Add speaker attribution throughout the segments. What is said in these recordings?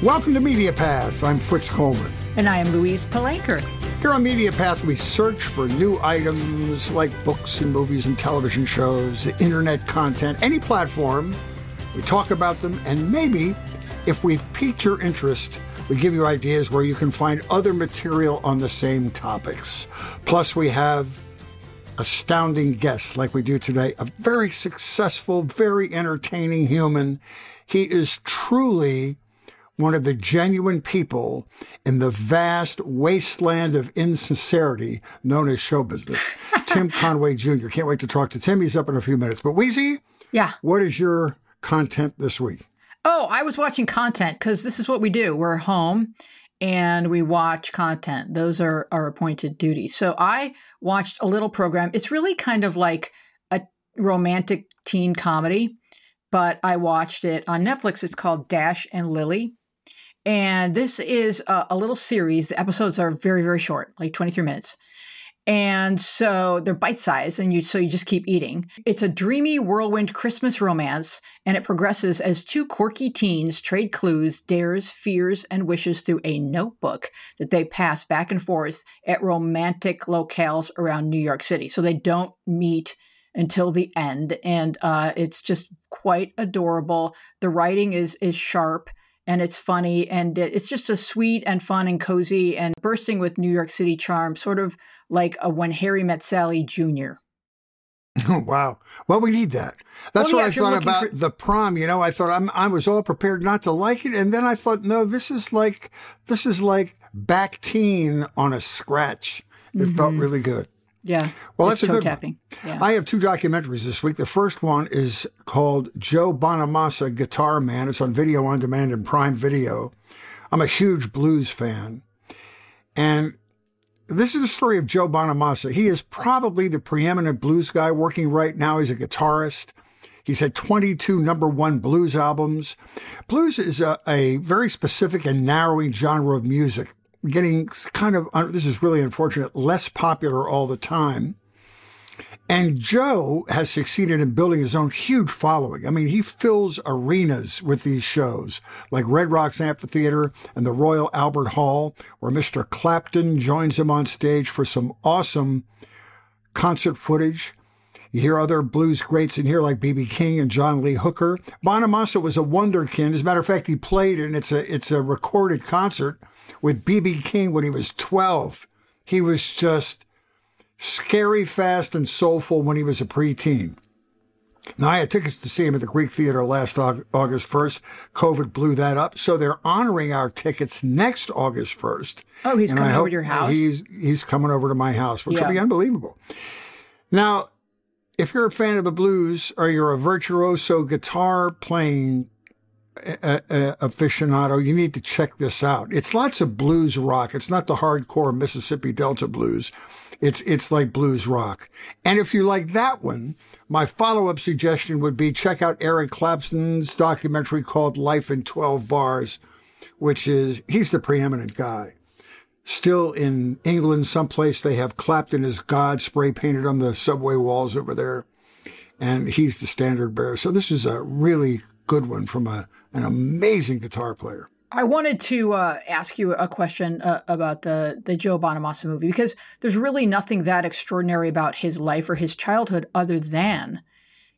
Speaker 1: Welcome to Media Path. I'm Fritz Coleman.
Speaker 2: And I am Louise Palanker.
Speaker 1: Here on Media Path, we search for new items like books and movies and television shows, internet content, any platform. We talk about them, and maybe if we've piqued your interest, we give you ideas where you can find other material on the same topics. Plus, we have astounding guests like we do today, a very successful, very entertaining human. He is truly one of the genuine people in the vast wasteland of insincerity known as show business. Tim Conway Jr. Can't wait to talk to Tim. He's up in a few minutes. But Weezy,
Speaker 2: yeah,
Speaker 1: what is your content this week?
Speaker 2: Oh, I was watching content because this is what we do. We're home and we watch content. Those are our appointed duties. So I watched a little program. It's really kind of like a romantic teen comedy, but I watched it on Netflix. It's called Dash and Lily. And this is a, a little series. The episodes are very, very short, like 23 minutes. And so they're bite sized, and you so you just keep eating. It's a dreamy whirlwind Christmas romance, and it progresses as two quirky teens trade clues, dares, fears, and wishes through a notebook that they pass back and forth at romantic locales around New York City. So they don't meet until the end, and uh, it's just quite adorable. The writing is is sharp and it's funny and it's just a sweet and fun and cozy and bursting with New York City charm, sort of like a When Harry Met Sally Jr.
Speaker 1: Oh wow! Well, we need that. That's
Speaker 2: oh,
Speaker 1: what
Speaker 2: yeah,
Speaker 1: I thought about
Speaker 2: for...
Speaker 1: the prom. You know, I thought I'm, I was all prepared not to like it, and then I thought, no, this is like this is like back teen on a scratch. It mm-hmm. felt really good.
Speaker 2: Yeah.
Speaker 1: Well, that's a good
Speaker 2: tapping.
Speaker 1: Yeah. I have two documentaries this week. The first one is called Joe Bonamassa Guitar Man. It's on video on demand and Prime Video. I'm a huge blues fan. And this is the story of Joe Bonamassa. He is probably the preeminent blues guy working right now. He's a guitarist. He's had 22 number one blues albums. Blues is a, a very specific and narrowing genre of music getting kind of, this is really unfortunate, less popular all the time. And Joe has succeeded in building his own huge following. I mean, he fills arenas with these shows, like Red Rocks Amphitheater and the Royal Albert Hall, where Mr. Clapton joins him on stage for some awesome concert footage. You hear other blues greats in here like B.B. King and John Lee Hooker. Bonamassa was a wonderkind. As a matter of fact, he played and it's a it's a recorded concert with B.B. King when he was 12. He was just scary, fast, and soulful when he was a preteen. Now, I had tickets to see him at the Greek Theater last August 1st. COVID blew that up. So they're honoring our tickets next August 1st.
Speaker 2: Oh, he's and coming over to your house?
Speaker 1: He's, he's coming over to my house, which yeah. will be unbelievable. Now, if you're a fan of the blues or you're a virtuoso guitar playing a, a, aficionado, you need to check this out. It's lots of blues rock. It's not the hardcore Mississippi Delta blues. It's it's like blues rock. And if you like that one, my follow-up suggestion would be check out Eric Clapton's documentary called Life in 12 Bars, which is he's the preeminent guy. Still in England, someplace they have Clapton as God spray painted on the subway walls over there. And he's the standard bearer. So this is a really good one from a, an amazing guitar player.
Speaker 2: I wanted to uh, ask you a question uh, about the the Joe Bonamassa movie because there's really nothing that extraordinary about his life or his childhood other than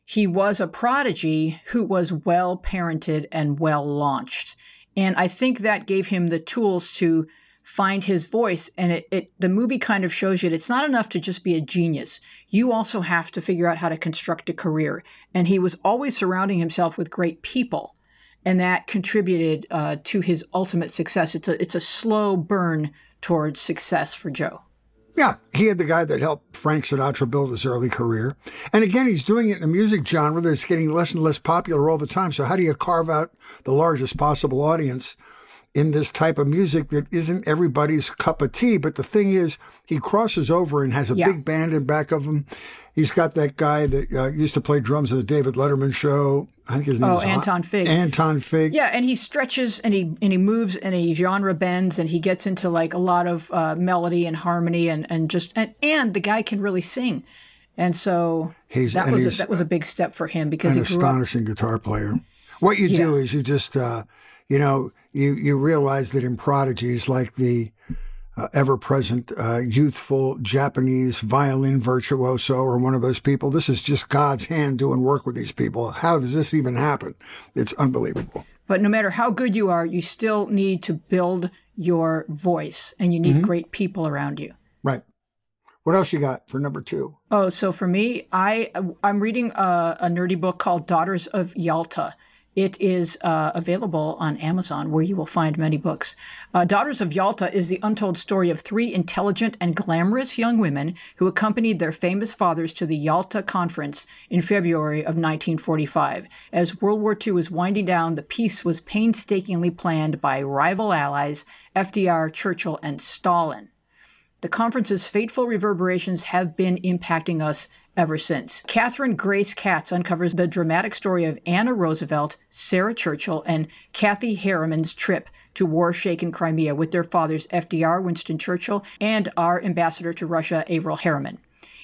Speaker 2: he was a prodigy who was well parented and well launched, and I think that gave him the tools to find his voice and it, it the movie kind of shows you that it's not enough to just be a genius you also have to figure out how to construct a career and he was always surrounding himself with great people and that contributed uh, to his ultimate success it's a, it's a slow burn towards success for joe
Speaker 1: yeah, he had the guy that helped Frank Sinatra build his early career. And again, he's doing it in a music genre that's getting less and less popular all the time. So, how do you carve out the largest possible audience in this type of music that isn't everybody's cup of tea. But the thing is, he crosses over and has a yeah. big band in back of him. He's got that guy that uh, used to play drums at the David Letterman show. I think his name
Speaker 2: oh,
Speaker 1: is
Speaker 2: Anton Fig.
Speaker 1: Anton Fig.
Speaker 2: Yeah, and he stretches and he and he moves and he genre bends and he gets into like a lot of uh, melody and harmony and and just and and the guy can really sing. And so
Speaker 1: he's,
Speaker 2: that
Speaker 1: and
Speaker 2: was a, that was a big step for him because
Speaker 1: he's
Speaker 2: an
Speaker 1: astonishing guitar player. What you yeah. do is you just, uh, you know, you, you realize that in prodigies like the uh, ever present, uh, youthful Japanese violin virtuoso or one of those people, this is just God's hand doing work with these people. How does this even happen? It's unbelievable.
Speaker 2: But no matter how good you are, you still need to build your voice and you need mm-hmm. great people around you.
Speaker 1: Right. What else you got for number two?
Speaker 2: Oh, so for me, I I'm reading a, a nerdy book called Daughters of Yalta. It is uh, available on Amazon, where you will find many books. Uh, Daughters of Yalta is the untold story of three intelligent and glamorous young women who accompanied their famous fathers to the Yalta Conference in February of 1945. As World War II was winding down, the peace was painstakingly planned by rival allies FDR, Churchill, and Stalin. The conference's fateful reverberations have been impacting us ever since. Catherine Grace Katz uncovers the dramatic story of Anna Roosevelt, Sarah Churchill, and Kathy Harriman's trip to war shaken Crimea with their fathers FDR, Winston Churchill, and our ambassador to Russia, Averell Harriman.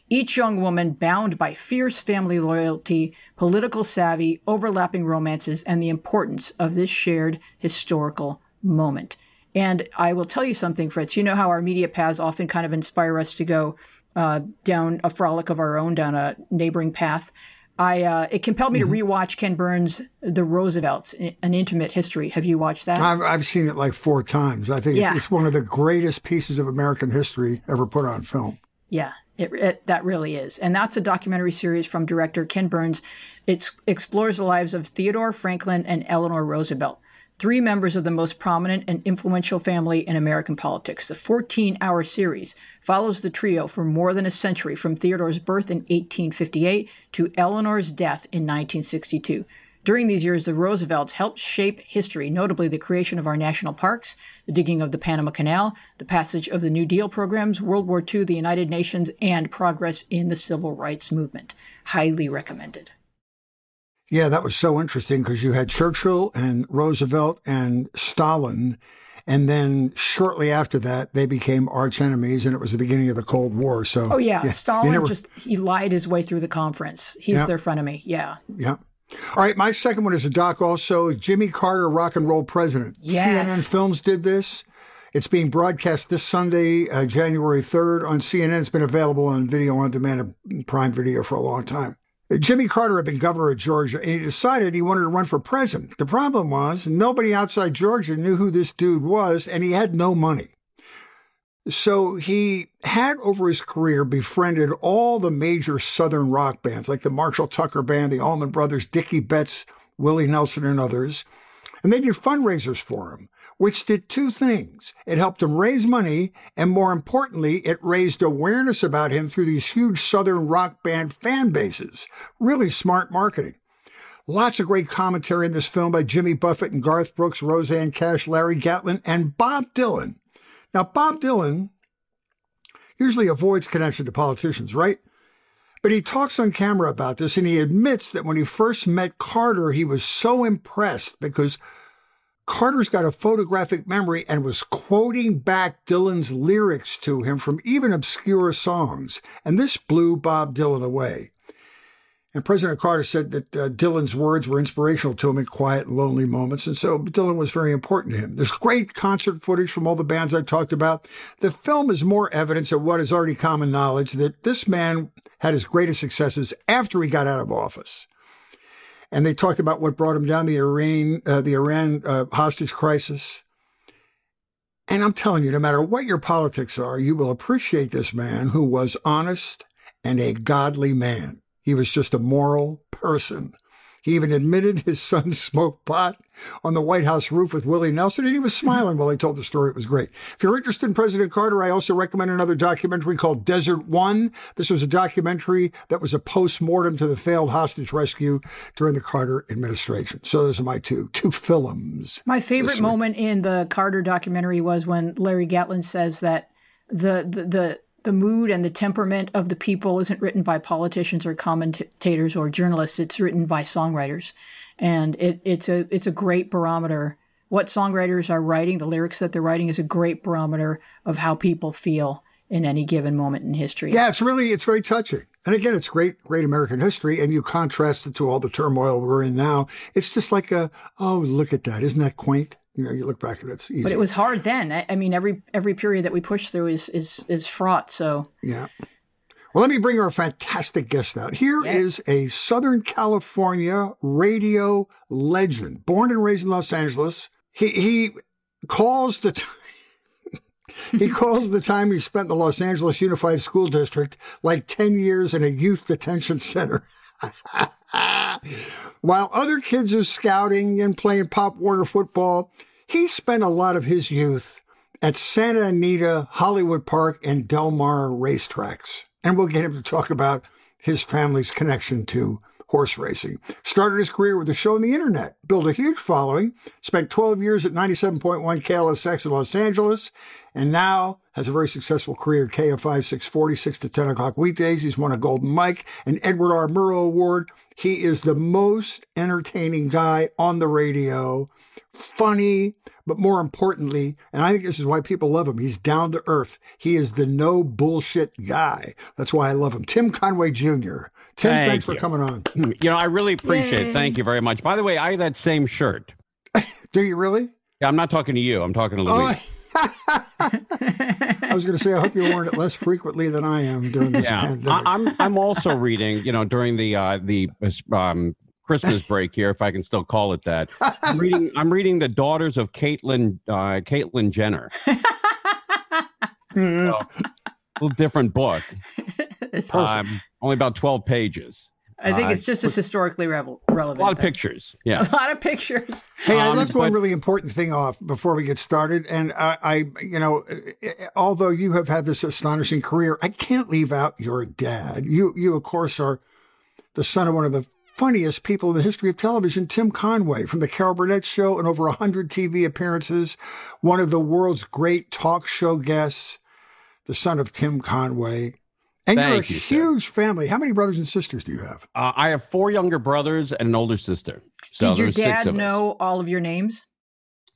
Speaker 2: Each young woman bound by fierce family loyalty, political savvy, overlapping romances, and the importance of this shared historical moment. And I will tell you something, Fritz. You know how our media paths often kind of inspire us to go uh, down a frolic of our own, down a neighboring path. I uh, it compelled me mm-hmm. to rewatch Ken Burns' The Roosevelts, an intimate history. Have you watched that?
Speaker 1: I've, I've seen it like four times. I think yeah. it's, it's, one of the greatest pieces of American history ever put on film.
Speaker 2: Yeah, it, it, that really is, and that's a documentary series from director Ken Burns. It explores the lives of Theodore Franklin and Eleanor Roosevelt three members of the most prominent and influential family in American politics. The 14 hour series follows the trio for more than a century from Theodore's birth in 1858 to Eleanor's death in 1962. During these years, the Roosevelts helped shape history, notably the creation of our national parks, the digging of the Panama Canal, the passage of the New Deal programs, World War II, the United Nations, and progress in the civil rights movement. Highly recommended.
Speaker 1: Yeah, that was so interesting because you had Churchill and Roosevelt and Stalin. And then shortly after that, they became arch enemies, and it was the beginning of the Cold War. So,
Speaker 2: oh yeah, yeah Stalin never... just he lied his way through the conference. He's yeah. their frenemy. Yeah.
Speaker 1: Yeah. All right, my second one is a doc. Also, Jimmy Carter, rock and roll president.
Speaker 2: Yes.
Speaker 1: CNN Films did this. It's being broadcast this Sunday, uh, January 3rd on CNN. It's been available on video on demand and Prime Video for a long time. Jimmy Carter had been governor of Georgia and he decided he wanted to run for president. The problem was nobody outside Georgia knew who this dude was and he had no money. So he had over his career befriended all the major Southern rock bands like the Marshall Tucker Band, the Allman Brothers, Dickey Betts, Willie Nelson, and others. And they did fundraisers for him which did two things. It helped him raise money, and more importantly, it raised awareness about him through these huge Southern rock band fan bases. Really smart marketing. Lots of great commentary in this film by Jimmy Buffett and Garth Brooks, Rosanne Cash, Larry Gatlin, and Bob Dylan. Now, Bob Dylan usually avoids connection to politicians, right? But he talks on camera about this and he admits that when he first met Carter, he was so impressed because Carter's got a photographic memory and was quoting back Dylan's lyrics to him from even obscure songs. And this blew Bob Dylan away. And President Carter said that uh, Dylan's words were inspirational to him in quiet lonely moments. And so Dylan was very important to him. There's great concert footage from all the bands I talked about. The film is more evidence of what is already common knowledge that this man had his greatest successes after he got out of office and they talked about what brought him down the Iran uh, the Iran uh, hostage crisis. And I'm telling you, no matter what your politics are, you will appreciate this man who was honest and a godly man. He was just a moral person he even admitted his son smoked pot on the White House roof with Willie Nelson, and he was smiling while he told the story. It was great. If you're interested in President Carter, I also recommend another documentary called Desert One. This was a documentary that was a post-mortem to the failed hostage rescue during the Carter administration. So those are my two two films.
Speaker 2: My favorite moment in the Carter documentary was when Larry Gatlin says that the the, the the mood and the temperament of the people isn't written by politicians or commentators or journalists. It's written by songwriters, and it, it's a it's a great barometer. What songwriters are writing, the lyrics that they're writing, is a great barometer of how people feel. in any given moment in history.
Speaker 1: Yeah, it's really it's very touching. And again, it's great, great American history, and you contrast it to all the turmoil we're in now. It's just like a oh, look at that, isn't that quaint? You know, you look back at it, it's easy.
Speaker 2: But it was hard then. I, I mean, every every period that we push through is is is fraught. So
Speaker 1: yeah. Well, let me bring our fantastic guest out. Here
Speaker 2: Yes.
Speaker 1: is a Southern California radio legend, born and raised in Los Angeles. He he calls the. T- he calls the time he spent in the Los Angeles Unified School District like 10 years in a youth detention center. While other kids are scouting and playing Pop Warner football, he spent a lot of his youth at Santa Anita, Hollywood Park, and Del Mar racetracks. And we'll get him to talk about his family's connection to horse racing. Started his career with a show on the internet, built a huge following, spent 12 years at 97.1 KLSX in Los Angeles, and now has a very successful career at KFI 640, 6 to 10 o'clock weekdays. He's won a Golden Mike, an Edward R. Murrow Award. He is the most entertaining guy on the radio, funny, but more importantly, and I think this is why people love him, he's down to earth. He is the no bullshit guy. That's why I love him. Tim Conway Jr. Tim,
Speaker 3: Thank
Speaker 1: thanks for
Speaker 3: you.
Speaker 1: coming on.
Speaker 3: You know, I really appreciate
Speaker 2: Yay.
Speaker 3: it. Thank you very much. By the way, I have that same shirt.
Speaker 1: Do you really?
Speaker 3: Yeah, I'm not talking to you. I'm talking to
Speaker 1: Oh,
Speaker 3: Louise.
Speaker 1: I was going to say, I hope you're wearing it less frequently than I am during this
Speaker 3: yeah,
Speaker 1: pandemic.
Speaker 3: I, I'm. I'm also reading. You know, during the uh, the um, Christmas break here, if I can still call it that. I'm reading. I'm reading the Daughters of Caitlyn uh, Caitlyn Jenner.
Speaker 1: Hmm.
Speaker 3: So, a little different book.
Speaker 2: It's-
Speaker 3: Um, only about 12 pages.
Speaker 2: I think
Speaker 3: uh,
Speaker 2: it's just as historically revel- relevant.
Speaker 3: A lot of
Speaker 2: then.
Speaker 3: pictures. Yeah.
Speaker 2: A lot of pictures.
Speaker 1: Hey, I
Speaker 3: Um,
Speaker 1: left one really important thing off before we get started. And I, I, you know, eh, although you have had this astonishing career, I can't leave out your dad. You, you, of course, are the son of one of the funniest people in the history of television, Tim Conway, from the Carol Burnett Show and over 100 TV appearances, one of the world's great talk show guests, the son of Tim Conway. And you're a
Speaker 3: Thank you, sir.
Speaker 1: huge family. How many brothers and sisters do you have?
Speaker 3: Uh, I have four younger brothers and an older sister. So
Speaker 2: Did your
Speaker 3: there's six
Speaker 2: dad
Speaker 3: of us.
Speaker 2: know all of your names?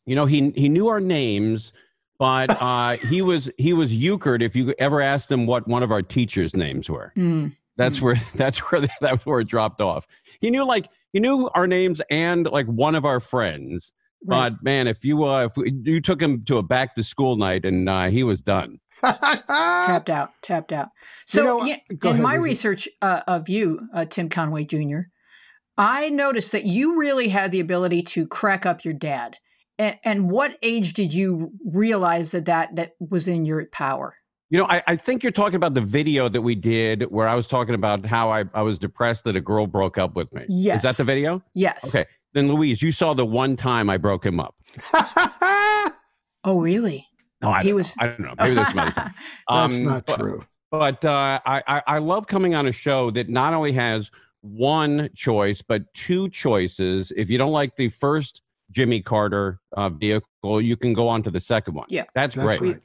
Speaker 3: You know, he he knew our names, but uh, he was he was euchred if you ever asked him what one of our teachers' names were.
Speaker 2: Hmm.
Speaker 3: That's
Speaker 2: Hmm.
Speaker 3: where that's where that's where it dropped off. He knew like he knew our names and like one of our friends.
Speaker 2: Right.
Speaker 3: But man, if you uh, if we, you took him to a back to school night and uh, he was done.
Speaker 2: tapped out, tapped out. So,
Speaker 1: know,
Speaker 2: yeah, in
Speaker 1: ahead,
Speaker 2: my
Speaker 1: Lizzie.
Speaker 2: research uh, of you, uh, Tim Conway Jr., I noticed that you really had the ability to crack up your dad. And, and what age did you realize that, that that was in your power?
Speaker 3: You know, I, I think you're talking about the video that we did where I was talking about how I, I was depressed that a girl broke up with me.
Speaker 2: Yes.
Speaker 3: Is that the video?
Speaker 2: Yes.
Speaker 3: Okay. Then Louise, you saw the one time I broke him up.
Speaker 2: Oh, really?
Speaker 3: No, I
Speaker 2: He
Speaker 3: don't
Speaker 2: was-
Speaker 3: know. I don't know. Maybe there's some other time.
Speaker 1: That's
Speaker 3: Um,
Speaker 1: not
Speaker 3: but-
Speaker 1: true.
Speaker 3: But uh, I, I, I love coming on a show that not only has one choice, but two choices. If you don't like the first Jimmy Carter uh, vehicle, you can go on to the second one.
Speaker 2: Yeah.
Speaker 3: That's,
Speaker 1: That's
Speaker 3: great.
Speaker 1: right.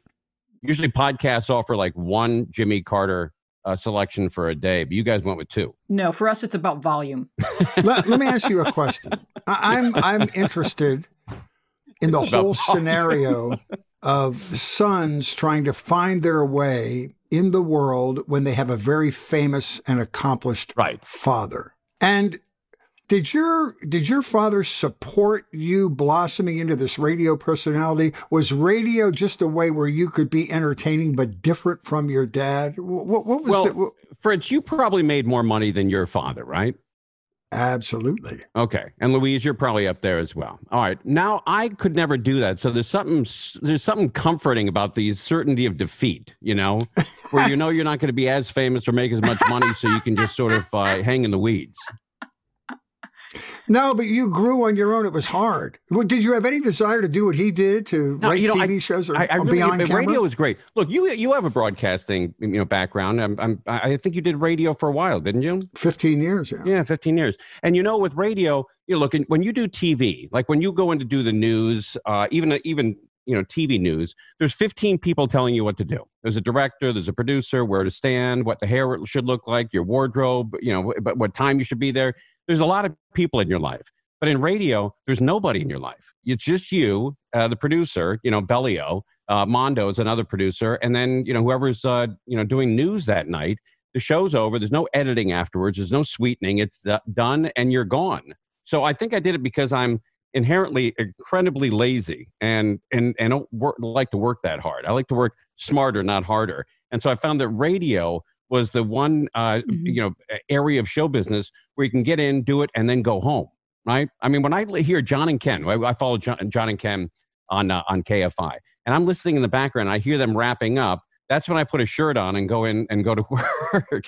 Speaker 3: Usually podcasts offer like one Jimmy Carter uh, selection for a day, but you guys went with two.
Speaker 2: no, for us, it's about volume.
Speaker 1: let, let me ask you a question. I, I'm I'm interested in the whole
Speaker 3: volume.
Speaker 1: scenario of sons trying to find their way in the world when they have a very famous and accomplished
Speaker 3: Right.
Speaker 1: father. And did your did your father support you blossoming into this radio personality? Was radio just a way where you could be entertaining but different from your dad? What, what was
Speaker 3: Well?
Speaker 1: What-
Speaker 3: Fritz, you probably made more money than your father, right?
Speaker 1: Absolutely.
Speaker 3: Okay, and Louise, you're probably up there as well. All right, now I could never do that. So there's something there's something comforting about the certainty of defeat. You know, where you know you're not going to be as famous or make as much money, so you can just sort of uh, hang in the weeds.
Speaker 1: No, but you grew on your own. It was hard. Well, did you have any desire to do what he did to
Speaker 3: No,
Speaker 1: write
Speaker 3: you know,
Speaker 1: TV shows or
Speaker 3: I, I
Speaker 1: or
Speaker 3: really,
Speaker 1: beyond camera?
Speaker 3: radio was great. Look, you you have a broadcasting you know background. I'm, I'm I think you did radio for a while, didn't you?
Speaker 1: Fifteen years. Yeah.
Speaker 3: Yeah, 15 years. And you know, with radio, you're looking when you do TV, like when you go in to do the news, uh, even even you know TV news, there's 15 people telling you what to do. There's a director, there's a producer, where to stand, what the hair should look like, your wardrobe, you know, but what time you should be there. There's a lot of people in your life. But in radio, there's nobody in your life. It's just you, uh, the producer, you know, Bellio, Uh, Mondo is another producer, and then you know whoever's uh, you know doing news that night. The show's over. There's no editing afterwards. There's no sweetening. It's done, and you're gone. So I think I did it because I'm inherently incredibly lazy and and and don't work, like to work that hard. I like to work smarter, not harder. And so I found that radio was the one uh, mm-hmm. you know area of show business where you can get in, do it, and then go home. Right? I mean, when I hear John and Ken, I, I follow John, John, and Ken on uh, on KFI, and I'm listening in the background. I hear them wrapping up. That's when I put a shirt on and go in and go to work.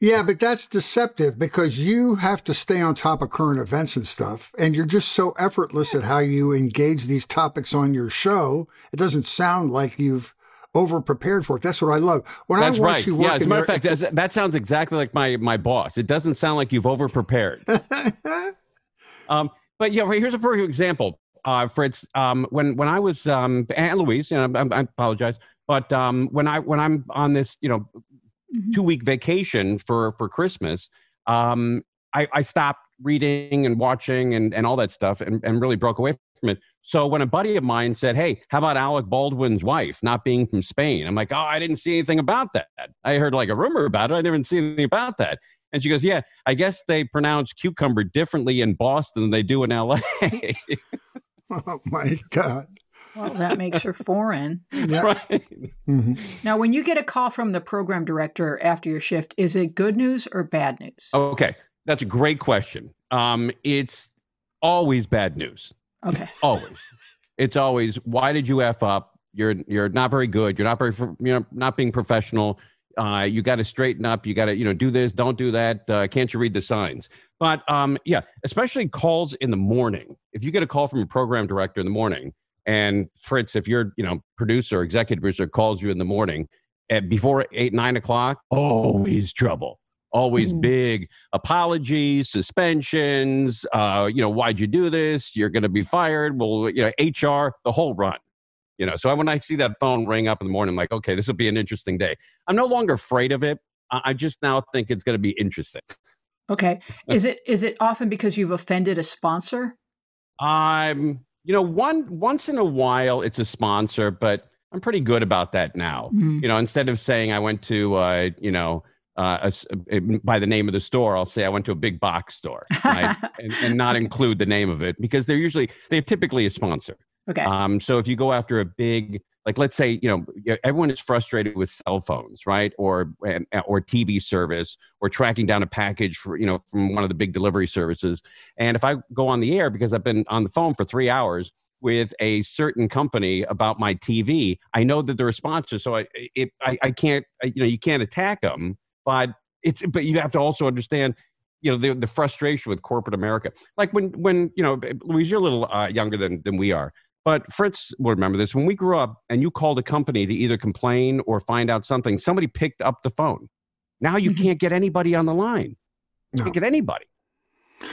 Speaker 1: Yeah, but that's deceptive because you have to stay on top of current events and stuff. And you're just so effortless at how you engage these topics on your show. It doesn't sound like you've over prepared for it. That's what I love.
Speaker 3: When That's I watch right. you work, yeah. As a matter of fact, that sounds exactly like my my boss. It doesn't sound like you've over prepared. um, but yeah, here's a perfect example, uh, Fritz. Um, when when I was um, and Louise, you know, I, I apologize, but um, when I when I'm on this, you know, mm-hmm. two week vacation for for Christmas, um, I, I stopped reading and watching and, and all that stuff and, and really broke away from it. So when a buddy of mine said, Hey, how about Alec Baldwin's wife not being from Spain? I'm like, Oh, I didn't see anything about that. I heard like a rumor about it. I didn't see anything about that. And she goes, Yeah, I guess they pronounce cucumber differently in Boston than they do in LA.
Speaker 1: oh my God.
Speaker 2: Well, that makes her foreign. Yeah. Right. Mm-hmm. Now, when you get a call from the program director after your shift, is it good news or bad news?
Speaker 3: Okay. That's a great question. Um, it's always bad news.
Speaker 2: Okay.
Speaker 3: Always. it's always why did you f up? You're you're not very good. You're not very you know not being professional. Uh, you got to straighten up. You got to you know do this. Don't do that. Uh, can't you read the signs? But um, yeah, especially calls in the morning. If you get a call from a program director in the morning, and Fritz, if your you know producer, executive producer calls you in the morning at before eight nine o'clock, always trouble always mm. big apologies suspensions uh, you know why'd you do this? You're going to be fired. Well you know hr the whole run you know? So when i see that phone ring up in the morning i'm like okay this will be an interesting day. I'm no longer afraid of it. I just now think it's going to be interesting.
Speaker 2: Okay. Is it is it often because you've offended a sponsor?
Speaker 3: I'm you know one once in a while it's a sponsor but i'm pretty good about that now. Mm. you know instead of saying i went to uh, you know uh, a, by the name of the store, I'll say I went to a big box store, right? and, and, not include the name of it because they're usually they're typically a sponsor.
Speaker 2: Okay.
Speaker 3: Um, so if you go after a big, like let's say you know everyone is frustrated with cell phones, right, or or TV service, or tracking down a package for you know from one of the big delivery services, and if I go on the air because I've been on the phone for three hours with a certain company about my TV, I know that they're a sponsor, so I it, I, I can't you know you can't attack them but it's but you have to also understand you know the, the frustration with corporate america like when when you know louise you're a little uh, younger than than we are but fritz will remember this when we grew up and you called a company to either complain or find out something somebody picked up the phone now you mm-hmm. can't get anybody on the line no. can't get anybody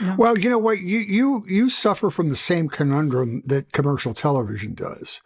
Speaker 1: no. Well, you know what? You you you suffer from the same conundrum that commercial television does,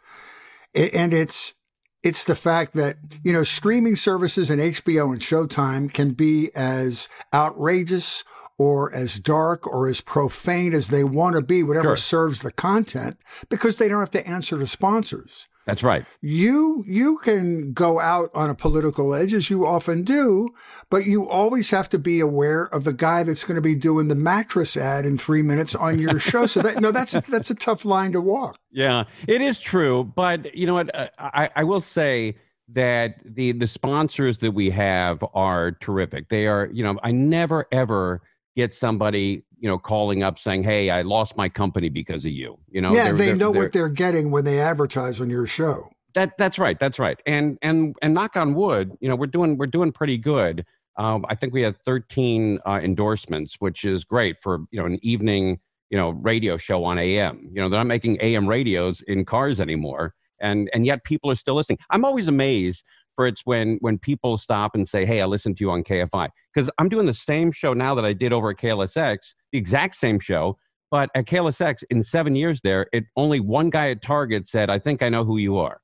Speaker 1: and it's it's the fact that, you know, streaming services and HBO and Showtime can be as outrageous or as dark or as profane as they want to be, whatever sure. serves the content, because they don't have to answer to sponsors.
Speaker 3: That's right.
Speaker 1: You you can go out on a political edge as you often do, but you always have to be aware of the guy that's going to be doing the mattress ad in three minutes on your show. So that no, that's that's a tough line to walk.
Speaker 3: Yeah, it is true. But you know what? Uh, I, I will say that the the sponsors that we have are terrific. They are. You know, I never ever get somebody you know calling up saying hey i lost my company because of you. You know
Speaker 1: yeah they're, they they're, know they're, what they're getting when they advertise on your show.
Speaker 3: That that's right that's right. And and and knock on wood you know we're doing we're doing pretty good. Um, i think we had 13 uh, endorsements which is great for you know an evening you know radio show on am you know they're not making am radios in cars anymore and and yet people are still listening. I'm always amazed for it's when when people stop and say, "Hey, I listened to you on KFI," because I'm doing the same show now that I did over at KLSX, the exact same show. But at KLSX, in seven years there, it only one guy at Target said, "I think I know who you are."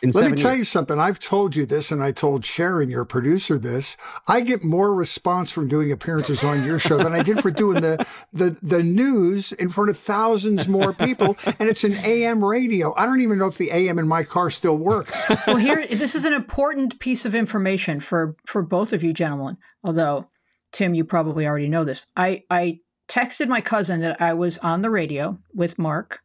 Speaker 3: In
Speaker 1: Let me tell
Speaker 3: years.
Speaker 1: you something. I've told you this, and I told Sharon, your producer, this. I get more response from doing appearances on your show than I did for doing the the the news in front of thousands more people, and it's an AM radio. I don't even know if the AM in my car still works.
Speaker 2: well, here this is an important piece of information for for both of you gentlemen. Although Tim, you probably already know this. I I texted my cousin that I was on the radio with Mark,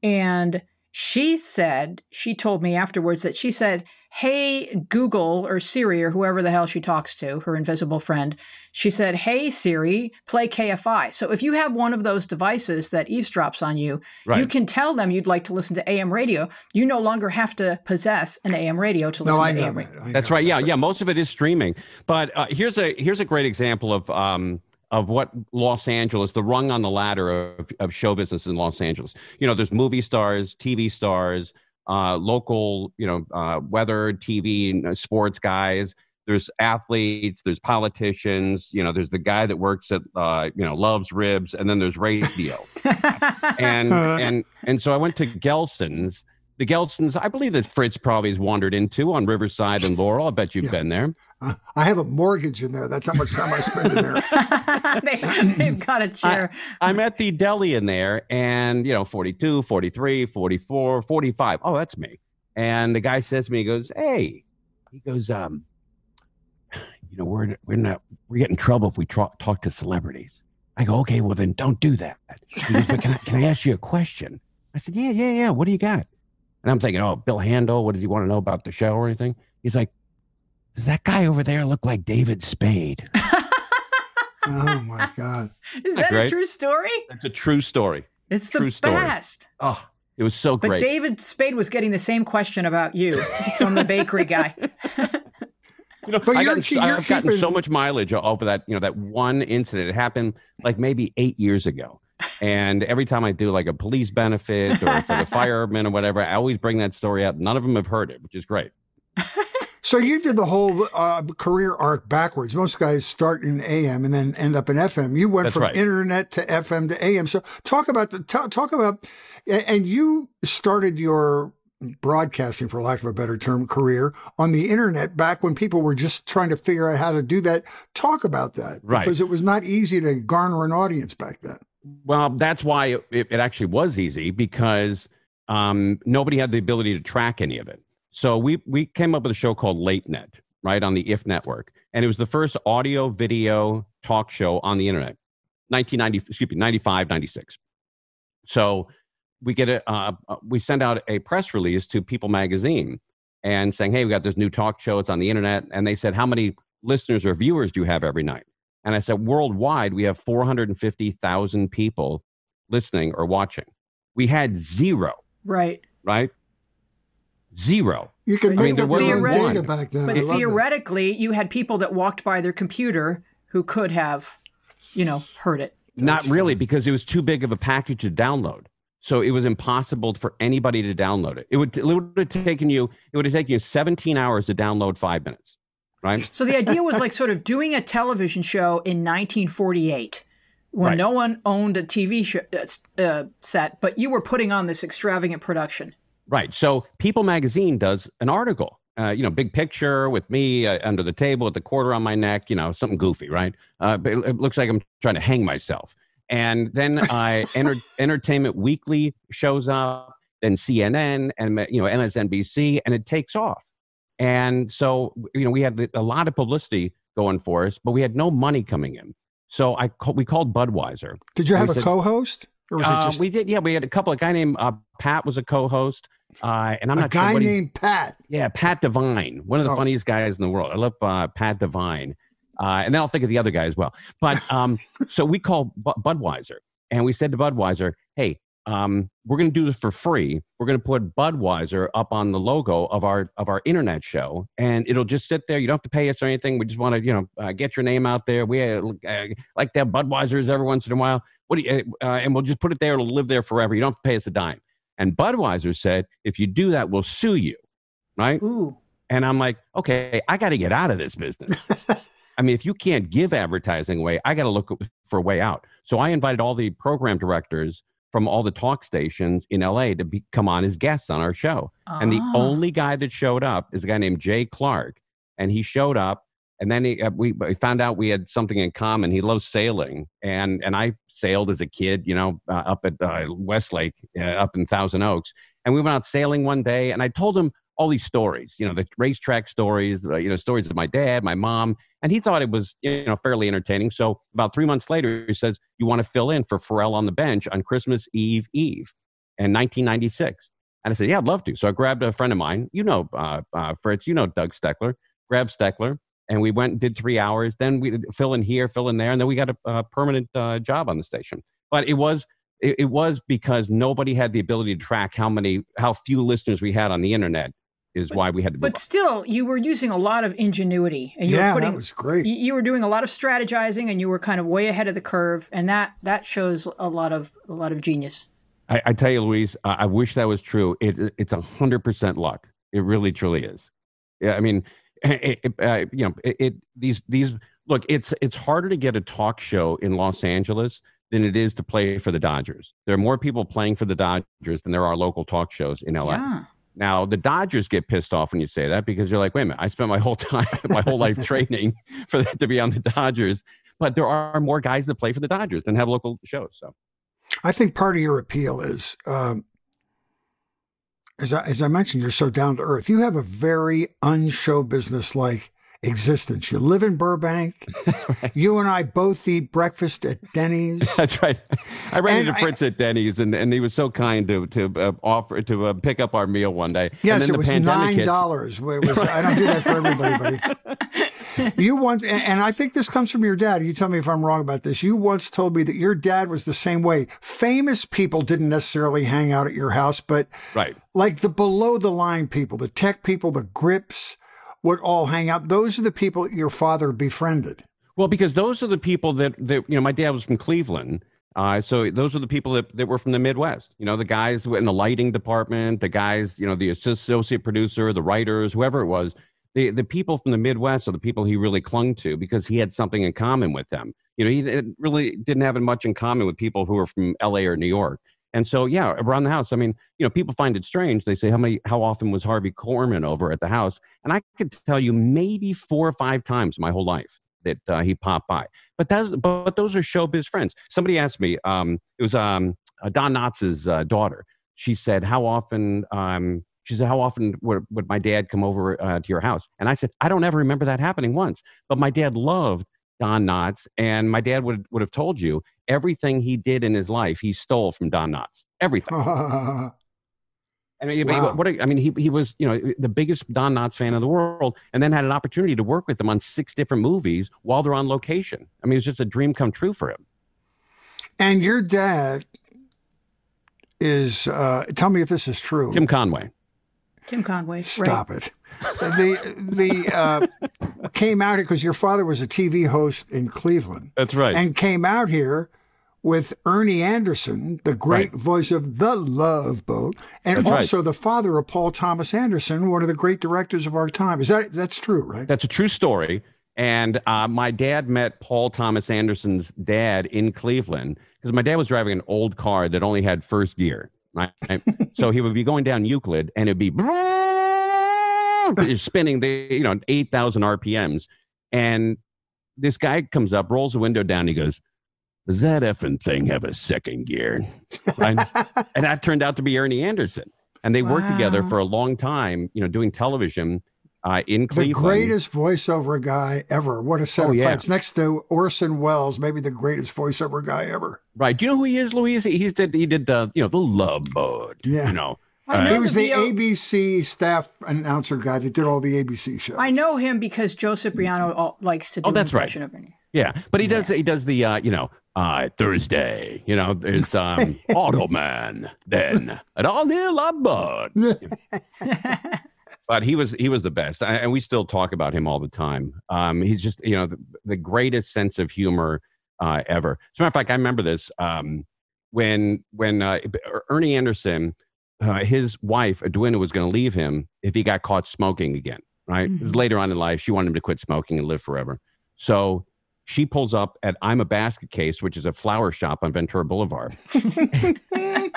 Speaker 2: and she said she told me afterwards that she said, "Hey Google or Siri or whoever the hell she talks to, her invisible friend." She said, "Hey Siri, play KFI." So if you have one of those devices that eavesdrops on you, you can tell them you'd like to listen to AM radio. You no longer have to possess an AM radio to listen
Speaker 1: No, I
Speaker 2: to
Speaker 1: know
Speaker 2: AM
Speaker 1: that.
Speaker 2: radio.
Speaker 1: I
Speaker 3: That's right.
Speaker 1: that.
Speaker 3: Yeah, yeah. Most of it is streaming. But uh, here's a here's a great example of um, of what Los Angeles, the rung on the ladder of, of show business in Los Angeles. You know, there's movie stars, TV stars, uh, local, you know, uh, weather, TV, and, uh, sports guys. There's athletes. There's politicians. You know, there's the guy that works at uh, you know loves ribs, and then there's radio and and and so I went to Gelson's. The Gelson's, I believe that Fritz probably has wandered into on Riverside and Laurel. I bet you've
Speaker 1: Yeah.
Speaker 3: been there.
Speaker 1: Uh, I have a mortgage in there. That's how much time I spend in there.
Speaker 2: they, have got a chair.
Speaker 3: I'm at the deli in there, and you know, 42, 43, 44, 45. Oh, that's me. And the guy says to me, he goes, "Hey," he goes, um, you know, we're we're not we get in trouble if we talk talk to celebrities. I go, okay, well then don't do that. Goes, but can I, can I ask you a question? I said, yeah, yeah, yeah. What do you got? And I'm thinking, oh, Bill Handel. What does he want to know about the show or anything? He's like, does that guy over there look like David Spade?
Speaker 1: Oh my God.
Speaker 2: Is
Speaker 3: Not
Speaker 2: that a true story?
Speaker 3: That's a true story.
Speaker 2: It's the
Speaker 3: True story.
Speaker 2: best.
Speaker 3: Oh, it was so great. But.
Speaker 2: David Spade was getting the same question about you from the bakery guy.
Speaker 3: You know,
Speaker 1: But
Speaker 3: I
Speaker 1: you're,
Speaker 3: got,
Speaker 1: you're
Speaker 3: I've gotten so much mileage over that, you know, that one incident. It happened like maybe eight years ago. And every time I do like a police benefit or for the firemen or whatever, I always bring that story up. None of them have heard it, which is great.
Speaker 1: So you did the whole uh, career arc backwards. Most guys start in AM and then end up in FM. You went
Speaker 3: That's
Speaker 1: from
Speaker 3: right.
Speaker 1: internet to FM to AM. So talk about the talk, talk about, and you started your broadcasting, for lack of a better term, career on the internet back when people were just trying to figure out how to do that. Talk about that,
Speaker 3: Right.
Speaker 1: Because it was not easy to garner an audience back then.
Speaker 3: Well, that's why it, it it actually was easy because um, nobody had the ability to track any of it. So we we came up with a show called Late Net, right on the IF network, and it was the first audio video talk show on the internet, 1990, excuse me, 95, 96. So we get a uh, uh, we send out a press release to People Magazine and saying, hey, we got this new talk show. It's on the internet, and they said, how many listeners or viewers do you have every night? And I said, worldwide, we have 450,000 people listening or watching. We had zero,
Speaker 2: Right.
Speaker 3: right? Zero.
Speaker 1: You could
Speaker 2: I
Speaker 1: make
Speaker 2: mean,
Speaker 1: up
Speaker 2: there
Speaker 1: your
Speaker 2: wasn't
Speaker 1: data
Speaker 3: one.
Speaker 1: back then.
Speaker 2: But
Speaker 1: I that.
Speaker 2: theoretically, you had people that walked by their computer who could have, you know, heard it.
Speaker 3: Not really,
Speaker 1: fine.
Speaker 3: because it was too big of a package to download. So it was impossible for anybody to download it. It would, it would have taken you, it would have taken you 17 hours to download five minutes, right?
Speaker 2: So the idea was like sort of doing a television show in 1948 when
Speaker 3: Right.
Speaker 2: no one owned a TV show, uh, uh, set, but you were putting on this extravagant production.
Speaker 3: Right. So People Magazine does an article, uh, you know, big picture with me uh, under the table with the quarter on my neck, you know, something goofy, right? Uh, but it, looks like I'm trying to hang myself. And then I enter, Entertainment Weekly shows up, then CNN and you know MSNBC, and it takes off. And so you know we had a lot of publicity going for us, but we had no money coming in. So I we called Budweiser.
Speaker 1: Did you have a
Speaker 3: said-
Speaker 1: co-host, or was it
Speaker 3: Uh,
Speaker 1: just
Speaker 3: we did, yeah. We had a couple. A guy named uh, Pat was a co-host, uh, and I'm
Speaker 1: a
Speaker 3: not sure
Speaker 1: guy
Speaker 3: he-
Speaker 1: named Pat?
Speaker 3: yeah, Pat Devine, one of the
Speaker 1: Oh.
Speaker 3: funniest guys in the world. I love uh, Pat Devine, uh, and then I'll think of the other guy as well. But um, so we called Bu- Budweiser, and we said to Budweiser, "Hey, um, we're going to do this for free. We're going to put Budweiser up on the logo of our of our internet show, and it'll just sit there. You don't have to pay us or anything. We just want to, you know, uh, get your name out there. We uh, uh, like to have Budweisers every once in a while. What do you, uh, and we'll just put it there. It'll live there forever. You don't have to pay us a dime." And Budweiser said, "If you do that, we'll sue you." Right?
Speaker 2: Ooh.
Speaker 3: And I'm like, okay, I got to get out of this business. I mean, if you can't give advertising away, I got to look for a way out. So I invited all the program directors from all the talk stations in LA to be, come on as guests on our show. And the
Speaker 2: Ah.
Speaker 3: only guy that showed up is a guy named Jay Clark. And he showed up and then he, uh, we, we found out we had something in common. He loves sailing, and and I sailed as a kid, you know, uh, up at uh, Westlake, uh, up in Thousand Oaks, and we went out sailing one day. And I told him all these stories, you know, the racetrack stories, uh, you know, stories of my dad, my mom, and he thought it was you know fairly entertaining. So about three months later, he says, "You want to fill in for Pharrell on the bench on Christmas Eve Eve, in 1996." And I said, "Yeah, I'd love to." So I grabbed a friend of mine, you know, uh, uh, Fritz, you know, Doug Steckler, grabbed Steckler and we went and did three hours. Then we fill in here, fill in there, and then we got a, a permanent uh, job on the station. But it was it, it was because nobody had the ability to track how many how few listeners we had on the internet is why we had to.
Speaker 2: But still, you were using a lot of ingenuity, and you
Speaker 1: yeah,
Speaker 2: were putting
Speaker 1: that was great.
Speaker 2: you, you were doing a lot of strategizing, and you were kind of way ahead of the curve, and that that shows a lot of a lot of genius.
Speaker 3: I, I tell you, Louise, I, I wish that was true. It, it's a hundred percent luck. It really, truly is. Yeah, I mean, it, it, uh, you know, it, it these these look. It's it's harder to get a talk show in Los Angeles than it is to play for the Dodgers. There are more people playing for the Dodgers than there are local talk shows in LA.
Speaker 2: Yeah.
Speaker 3: Now, the Dodgers get pissed off when you say that because you're like, wait a minute, I spent my whole time, my whole life training for that to be on the Dodgers. But there are more guys that play for the Dodgers than have local shows. So
Speaker 1: I think part of your appeal is, um, as I, as I mentioned, you're so down to earth. You have a very unshow business like existence. You live in Burbank. You and I both eat breakfast at Denny's.
Speaker 3: that's right. I ran
Speaker 1: And
Speaker 3: into
Speaker 1: I-
Speaker 3: Fritz at Denny's, and, and he was so kind to to uh, offer to uh, pick up our meal one day. and
Speaker 1: Yes, it was nine dollars. I don't do that for everybody, buddy. You once, and and I think this comes from your dad. You tell me if I'm wrong about this. You once told me that your dad was the same way. Famous people didn't necessarily hang out at your house, but
Speaker 3: Right.
Speaker 1: like the below the line people, the tech people, the grips would all hang out. Those are the people that your father befriended.
Speaker 3: Well, because those are the people that, that you know, my dad was from Cleveland. Uh, so those are the people that, that were from the Midwest. You know, the guys in the lighting department, the guys, you know, the associate producer, the writers, whoever it was. The, the people from the Midwest are the people he really clung to because he had something in common with them. You know, he really didn't have much in common with people who were from LA or New York. And so, yeah, around the house, I mean, you know, people find it strange. They say, how many, how often was Harvey Korman over at the house? And I could tell you maybe four or five times my whole life that uh, he popped by. But that's, but those are showbiz friends. Somebody asked me, um, it was um, uh, Don Knotts' uh, daughter. She said, how often, um, she said, how often would, would my dad come over uh, to your house? And I said, I don't ever remember that happening once. But my dad loved Don Knotts, and my dad would, would have told you everything he did in his life, he stole from Don Knotts. Everything. I mean,
Speaker 1: Wow.
Speaker 3: what a- I mean, he he was you know the biggest Don Knotts fan in the world, and then had an opportunity to work with them on six different movies while they're on location. I mean, it was just a dream come true for him.
Speaker 1: and your dad is, uh, tell me if this is true.
Speaker 3: Tim Conway.
Speaker 2: Tim Conway.
Speaker 1: Stop it. The the uh, came out here because your father was a TV host in Cleveland
Speaker 3: That's right.
Speaker 1: and came out here with Ernie Anderson, the great
Speaker 3: Right.
Speaker 1: voice of The Love Boat, and
Speaker 3: That's right.
Speaker 1: also the father of Paul Thomas Anderson, one of the great directors of our time. Is that that's true, right?
Speaker 3: That's a true story. And uh, my dad met Paul Thomas Anderson's dad in Cleveland because my dad was driving an old car that only had first gear. Right. so he would be going down Euclid and it'd be spinning the, you know, 8,000 RPMs. And this guy comes up, rolls the window down. He goes, Does that effing thing have a second gear? And that turned out to be Ernie Anderson. And they worked together for a long time, you know, doing television uh, in
Speaker 1: the greatest voiceover guy ever. What a set
Speaker 3: Oh,
Speaker 1: of
Speaker 3: yeah.
Speaker 1: pipes. Next to Orson Welles, maybe the greatest voiceover guy ever.
Speaker 3: Right. Do you know who he is, Louise? He's did he did the you know the Love Boat.
Speaker 1: Yeah.
Speaker 3: You know.
Speaker 2: I
Speaker 3: Uh,
Speaker 2: know
Speaker 1: He was the
Speaker 2: VO
Speaker 1: ABC staff announcer guy that did all the ABC shows.
Speaker 2: I know him because Joe Cipriano al- likes to do
Speaker 3: Oh, that's
Speaker 2: an
Speaker 3: right.
Speaker 2: impression of Ernie.
Speaker 3: Yeah, but he does he does the uh, you know uh, Thursday. You know, there's um, Automan. Then an all new Love Boat. but he was he was the best, I- and we still talk about him all the time. Um, he's just you know the, the greatest sense of humor uh, ever. As a matter of fact, I remember this um, when when uh, Ernie Anderson, uh, his wife Edwina was going to leave him if he got caught smoking again. Right, This is
Speaker 2: Mhm.
Speaker 3: later on in life. She wanted him to quit smoking and live forever. So she pulls up at I'm a Basket Case, which is a flower shop on Ventura Boulevard.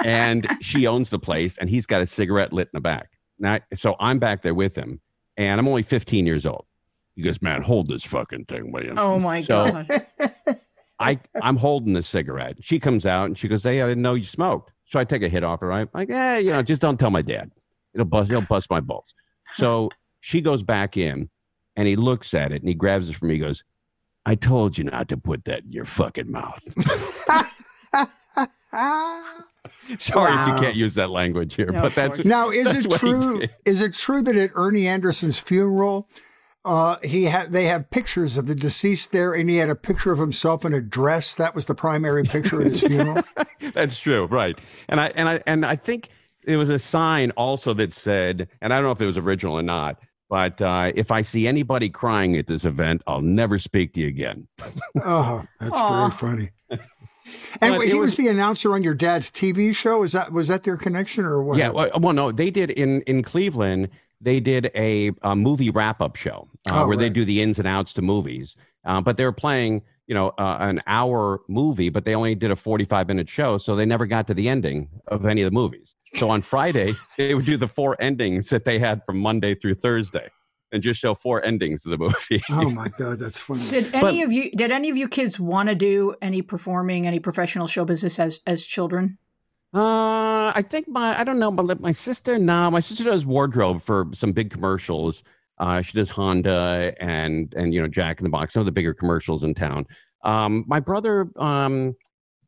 Speaker 3: and she owns the place, and he's got a cigarette lit in the back. Now, so I'm back there with him, and I'm only 15 years old. He goes, Man, hold this fucking thing, will you?
Speaker 2: Oh my
Speaker 3: So-
Speaker 2: god.
Speaker 3: I, I'm holding the cigarette. She comes out and she goes, Hey, I didn't know you smoked. So I take a hit off her. I'm like, Hey, you know, just don't tell my dad. It'll bust, it'll bust my balls. So she goes back in and he looks at it and he grabs it from me. He goes, I told you not to put that in your fucking mouth. Sorry if you can't use that language here,
Speaker 2: No,
Speaker 3: but that's
Speaker 2: course.
Speaker 1: Now, is
Speaker 3: That's
Speaker 1: it true? Is it true that at Ernie Anderson's funeral, uh, he had they have pictures of the deceased there, and he had a picture of himself in a dress. That was the primary picture at his funeral.
Speaker 3: That's true, right? And I and I and I think there was a sign also that said, and I don't know if it was original or not, but uh, if I see anybody crying at this event, I'll never speak to you again.
Speaker 1: Oh, that's
Speaker 2: Aw.
Speaker 1: very funny. And
Speaker 3: But
Speaker 1: he was,
Speaker 3: was-
Speaker 1: the announcer on your dad's TV show. Is that was that their connection or what?
Speaker 3: Yeah, well, well, no, they did in in Cleveland. They did a, a movie wrap up show uh,
Speaker 1: Oh,
Speaker 3: where they do the ins and outs to movies, uh, but they were playing. You know, uh, an hour movie, but they only did a 45 minute show. So they never got to the ending of any of the movies. So on Friday, they would do the four endings that they had from Monday through Thursday and just show four endings of the movie.
Speaker 1: Oh my God, that's funny.
Speaker 2: Did any of you did any of you kids want to do any performing, any professional show business as as children?
Speaker 3: Uh, I think my I don't know, but my sister no, my sister does wardrobe for some big commercials. Uh, she does Honda and and you know Jack in the Box, some of the bigger commercials in town. Um, my brother, um,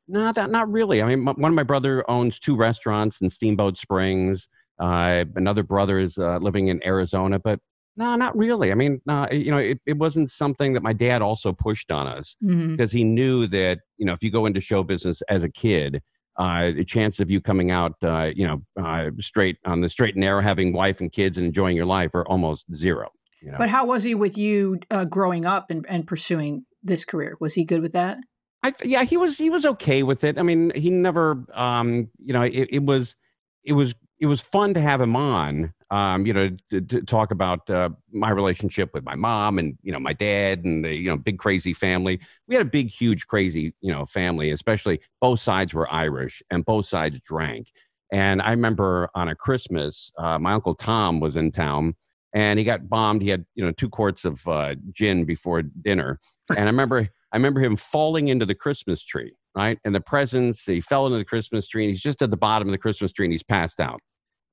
Speaker 3: no, that not really. I mean, my, one of my brother owns two restaurants in Steamboat Springs. Uh, another brother is uh, living in Arizona, but no, not really. I mean, no, you know, it, it wasn't something that my dad also pushed on us
Speaker 2: Mhm.
Speaker 3: because he knew that you know if you go into show business as a kid uh, the chance of you coming out uh, you know uh, straight on the straight and narrow having wife and kids and enjoying your life are almost zero you know
Speaker 2: But how was he with you uh, growing up and, and pursuing this career? Was he good with that?
Speaker 3: I, yeah he was he was okay with it i mean he never um you know it, it was it was it was fun to have him on um you know to, to talk about uh, my relationship with my mom and you know my dad and the you know big crazy family we had a big huge crazy you know family especially both sides were irish and both sides drank and i remember on a christmas uh, my uncle tom was in town and he got bombed he had you know two quarts of uh, gin before dinner and i remember I remember him falling into the Christmas tree, right? And the presents, he fell into the Christmas tree and he's just at the bottom of the Christmas tree and he's passed out.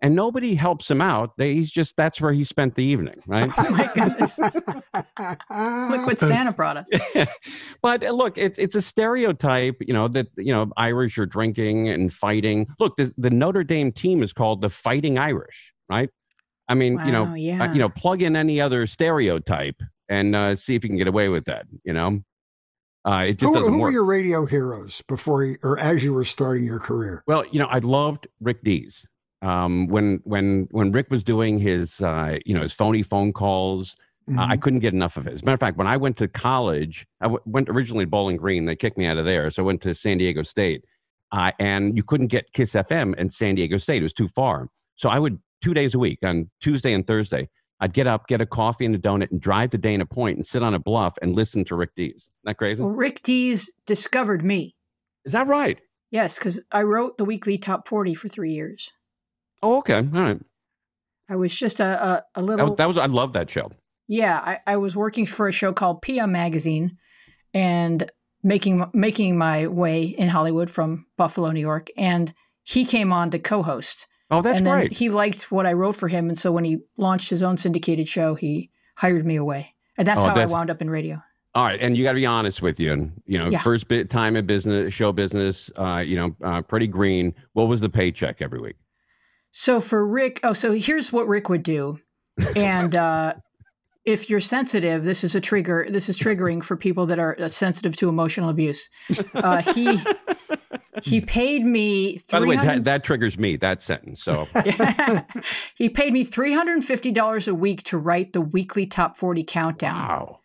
Speaker 3: And nobody helps him out. They, he's just, that's where he spent the evening, right?
Speaker 2: Oh my goodness! Look what Santa brought us.
Speaker 3: but uh, look, it's, it's a stereotype, you know, that, you know, Irish are drinking and fighting. Look, the, the Notre Dame team is called the Fighting Irish, right? I mean, you know,
Speaker 2: yeah.
Speaker 3: uh, you know, plug in any other stereotype and uh, see if you can get away with that, you know? Uh, it just
Speaker 1: who
Speaker 3: doesn't
Speaker 1: who
Speaker 3: work.
Speaker 1: were your radio heroes before you, or as you were starting your career?
Speaker 3: Well, you know, I loved Rick Dees. Um, when when when Rick was doing his uh, you know his phony phone calls, uh, I
Speaker 1: Mhm.
Speaker 3: couldn't get enough of it. As a matter of fact, when I went to college, I w- went originally to Bowling Green. They kicked me out of there, so I went to San Diego State, uh, and you couldn't get Kiss FM in San Diego State; it was too far. So I would two days a week on Tuesday and Thursday. I'd get up, get a coffee and a donut, and drive to Dana Point and sit on a bluff and listen to Rick Dees. Isn't that crazy?
Speaker 2: Well, Rick Dees discovered me.
Speaker 3: Is that right?
Speaker 2: Yes, because I wrote the weekly top forty for three years.
Speaker 3: Oh, okay, all right.
Speaker 2: I was just a a, a little
Speaker 3: was- that was I love that show.
Speaker 2: yeah. I, I was working for a show called PM Magazine, and making making my way in Hollywood from Buffalo, New York, and he came on to co-host.
Speaker 3: Oh, that's
Speaker 2: and then
Speaker 3: great.
Speaker 2: he liked what I wrote for him, and so when he launched his own syndicated show, he hired me away, and that's
Speaker 3: Oh,
Speaker 2: how I wound up in radio.
Speaker 3: All right, and you got to be honest with you. And you know,
Speaker 2: Yeah.
Speaker 3: first bit time in business, show business. Uh, you know, uh, pretty green. What was the paycheck every week?
Speaker 2: So for Rick, oh, so here's what Rick would do, and uh, if you're sensitive, this is a trigger. This is triggering for people that are uh, sensitive to emotional abuse. Uh, he he paid me.
Speaker 3: By the way, that, that triggers me. That sentence. So
Speaker 2: he paid me three hundred and fifty dollars a week to write the weekly top forty countdown.
Speaker 3: wow.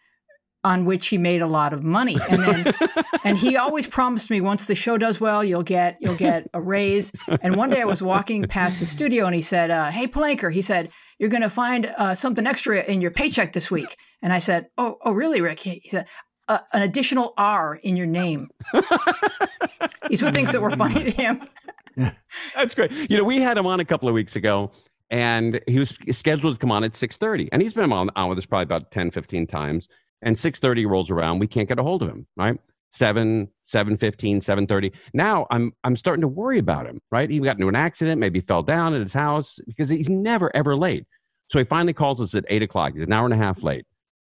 Speaker 2: On which he made a lot of money and then and he always promised me once the show does well you'll get you'll get a raise and one day i was walking past the studio and he said uh, hey palanker he said you're going to find uh, something extra in your paycheck this week and i said oh oh really rick he he said a, an additional R in your name. These were things that were funny to him.
Speaker 3: That's great. You know, we had him on a couple of weeks ago and he was scheduled to come on at 6.30 and he's been on, on with us probably about 10 15 times and 6.30 rolls around we can't get a hold of him right? 7 7.15 7.30 now i'm i'm starting to worry about him right? He got into an accident maybe fell down at his house because he's never ever late. So he finally calls us at 8 o'clock. He's an hour and a half late.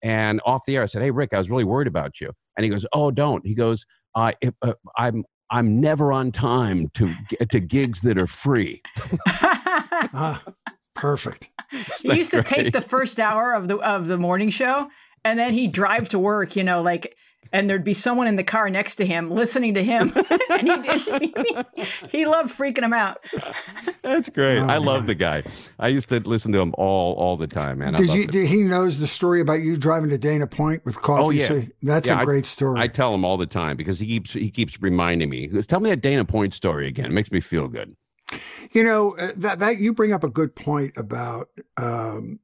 Speaker 3: And off the air i said hey rick i was really worried about you. And he goes oh don't. He goes uh, if, uh, i'm i'm never on time to to gigs that are free.
Speaker 1: Ah, perfect.
Speaker 2: he used to take the first hour of the of the morning show and then he'd drive to work, you know, like and there'd be someone in the car next to him listening to him. And he, did, he, he, loved freaking him out.
Speaker 3: That's great. Oh, i love the guy. I used to listen to him all all the time man.
Speaker 1: Did you did he knows the story about you driving to dana point with coffee? Oh, yeah. that's yeah, a great story.
Speaker 3: I, I, tell him all the time because he keeps he keeps reminding me. He goes tell me a dana point story again. It makes me feel good.
Speaker 1: You know uh, that that you bring up a good point about um,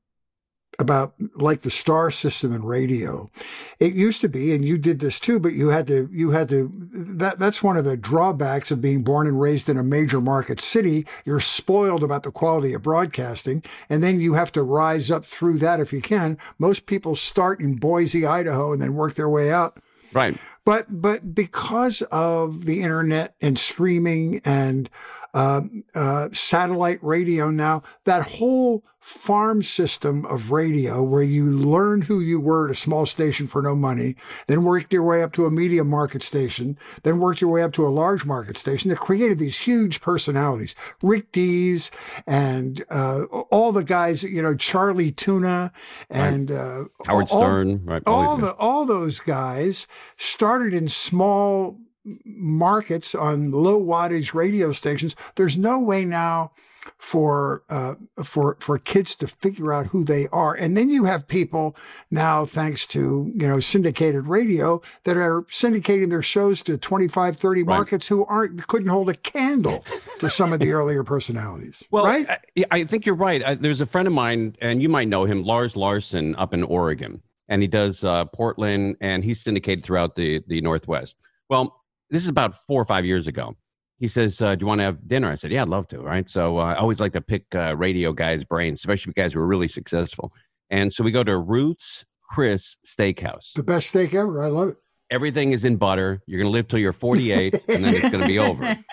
Speaker 1: about like the star system in radio. It used to be, and you did this too, but you had to you had to that that's one of the drawbacks of being born and raised in a major market city. You're spoiled about the quality of broadcasting, and then you have to rise up through that if you can. Most people start in Boise, Idaho, and then work their way out.
Speaker 3: Right.
Speaker 1: But but because of the internet and streaming and uh, uh, satellite radio now, that whole farm system of radio where you learn who you were at a small station for no money, then worked your way up to a medium market station, then worked your way up to a large market station that created these huge personalities. Rick Dees and uh, all the guys, you know, Charlie Tuna and right. Uh,
Speaker 3: Howard
Speaker 1: all,
Speaker 3: Stern, right?
Speaker 1: All, the, all those guys started in small markets on low wattage radio stations. There's no way now for uh, for for kids to figure out who they are, and then you have people now, thanks to you know syndicated radio, that are syndicating their shows to 25, 30 right. markets who aren't couldn't hold a candle to some of the earlier personalities.
Speaker 3: Well,
Speaker 1: right?
Speaker 3: I, I think you're right. I, there's a friend of mine, and you might know him, Lars Larson, up in Oregon, and he does uh, Portland, and he's syndicated throughout the the Northwest. Well, this is about four or five years ago. He says, uh, "Do you want to have dinner?" I said, "Yeah, I'd love to." Right. So uh, I always like to pick uh, radio guys' brains, especially guys who are really successful. And so we go to Ruth's Chris Steakhouse.
Speaker 1: The best steak ever. I love it.
Speaker 3: Everything is in butter. You're going to live till you're 48, and then it's going to be over.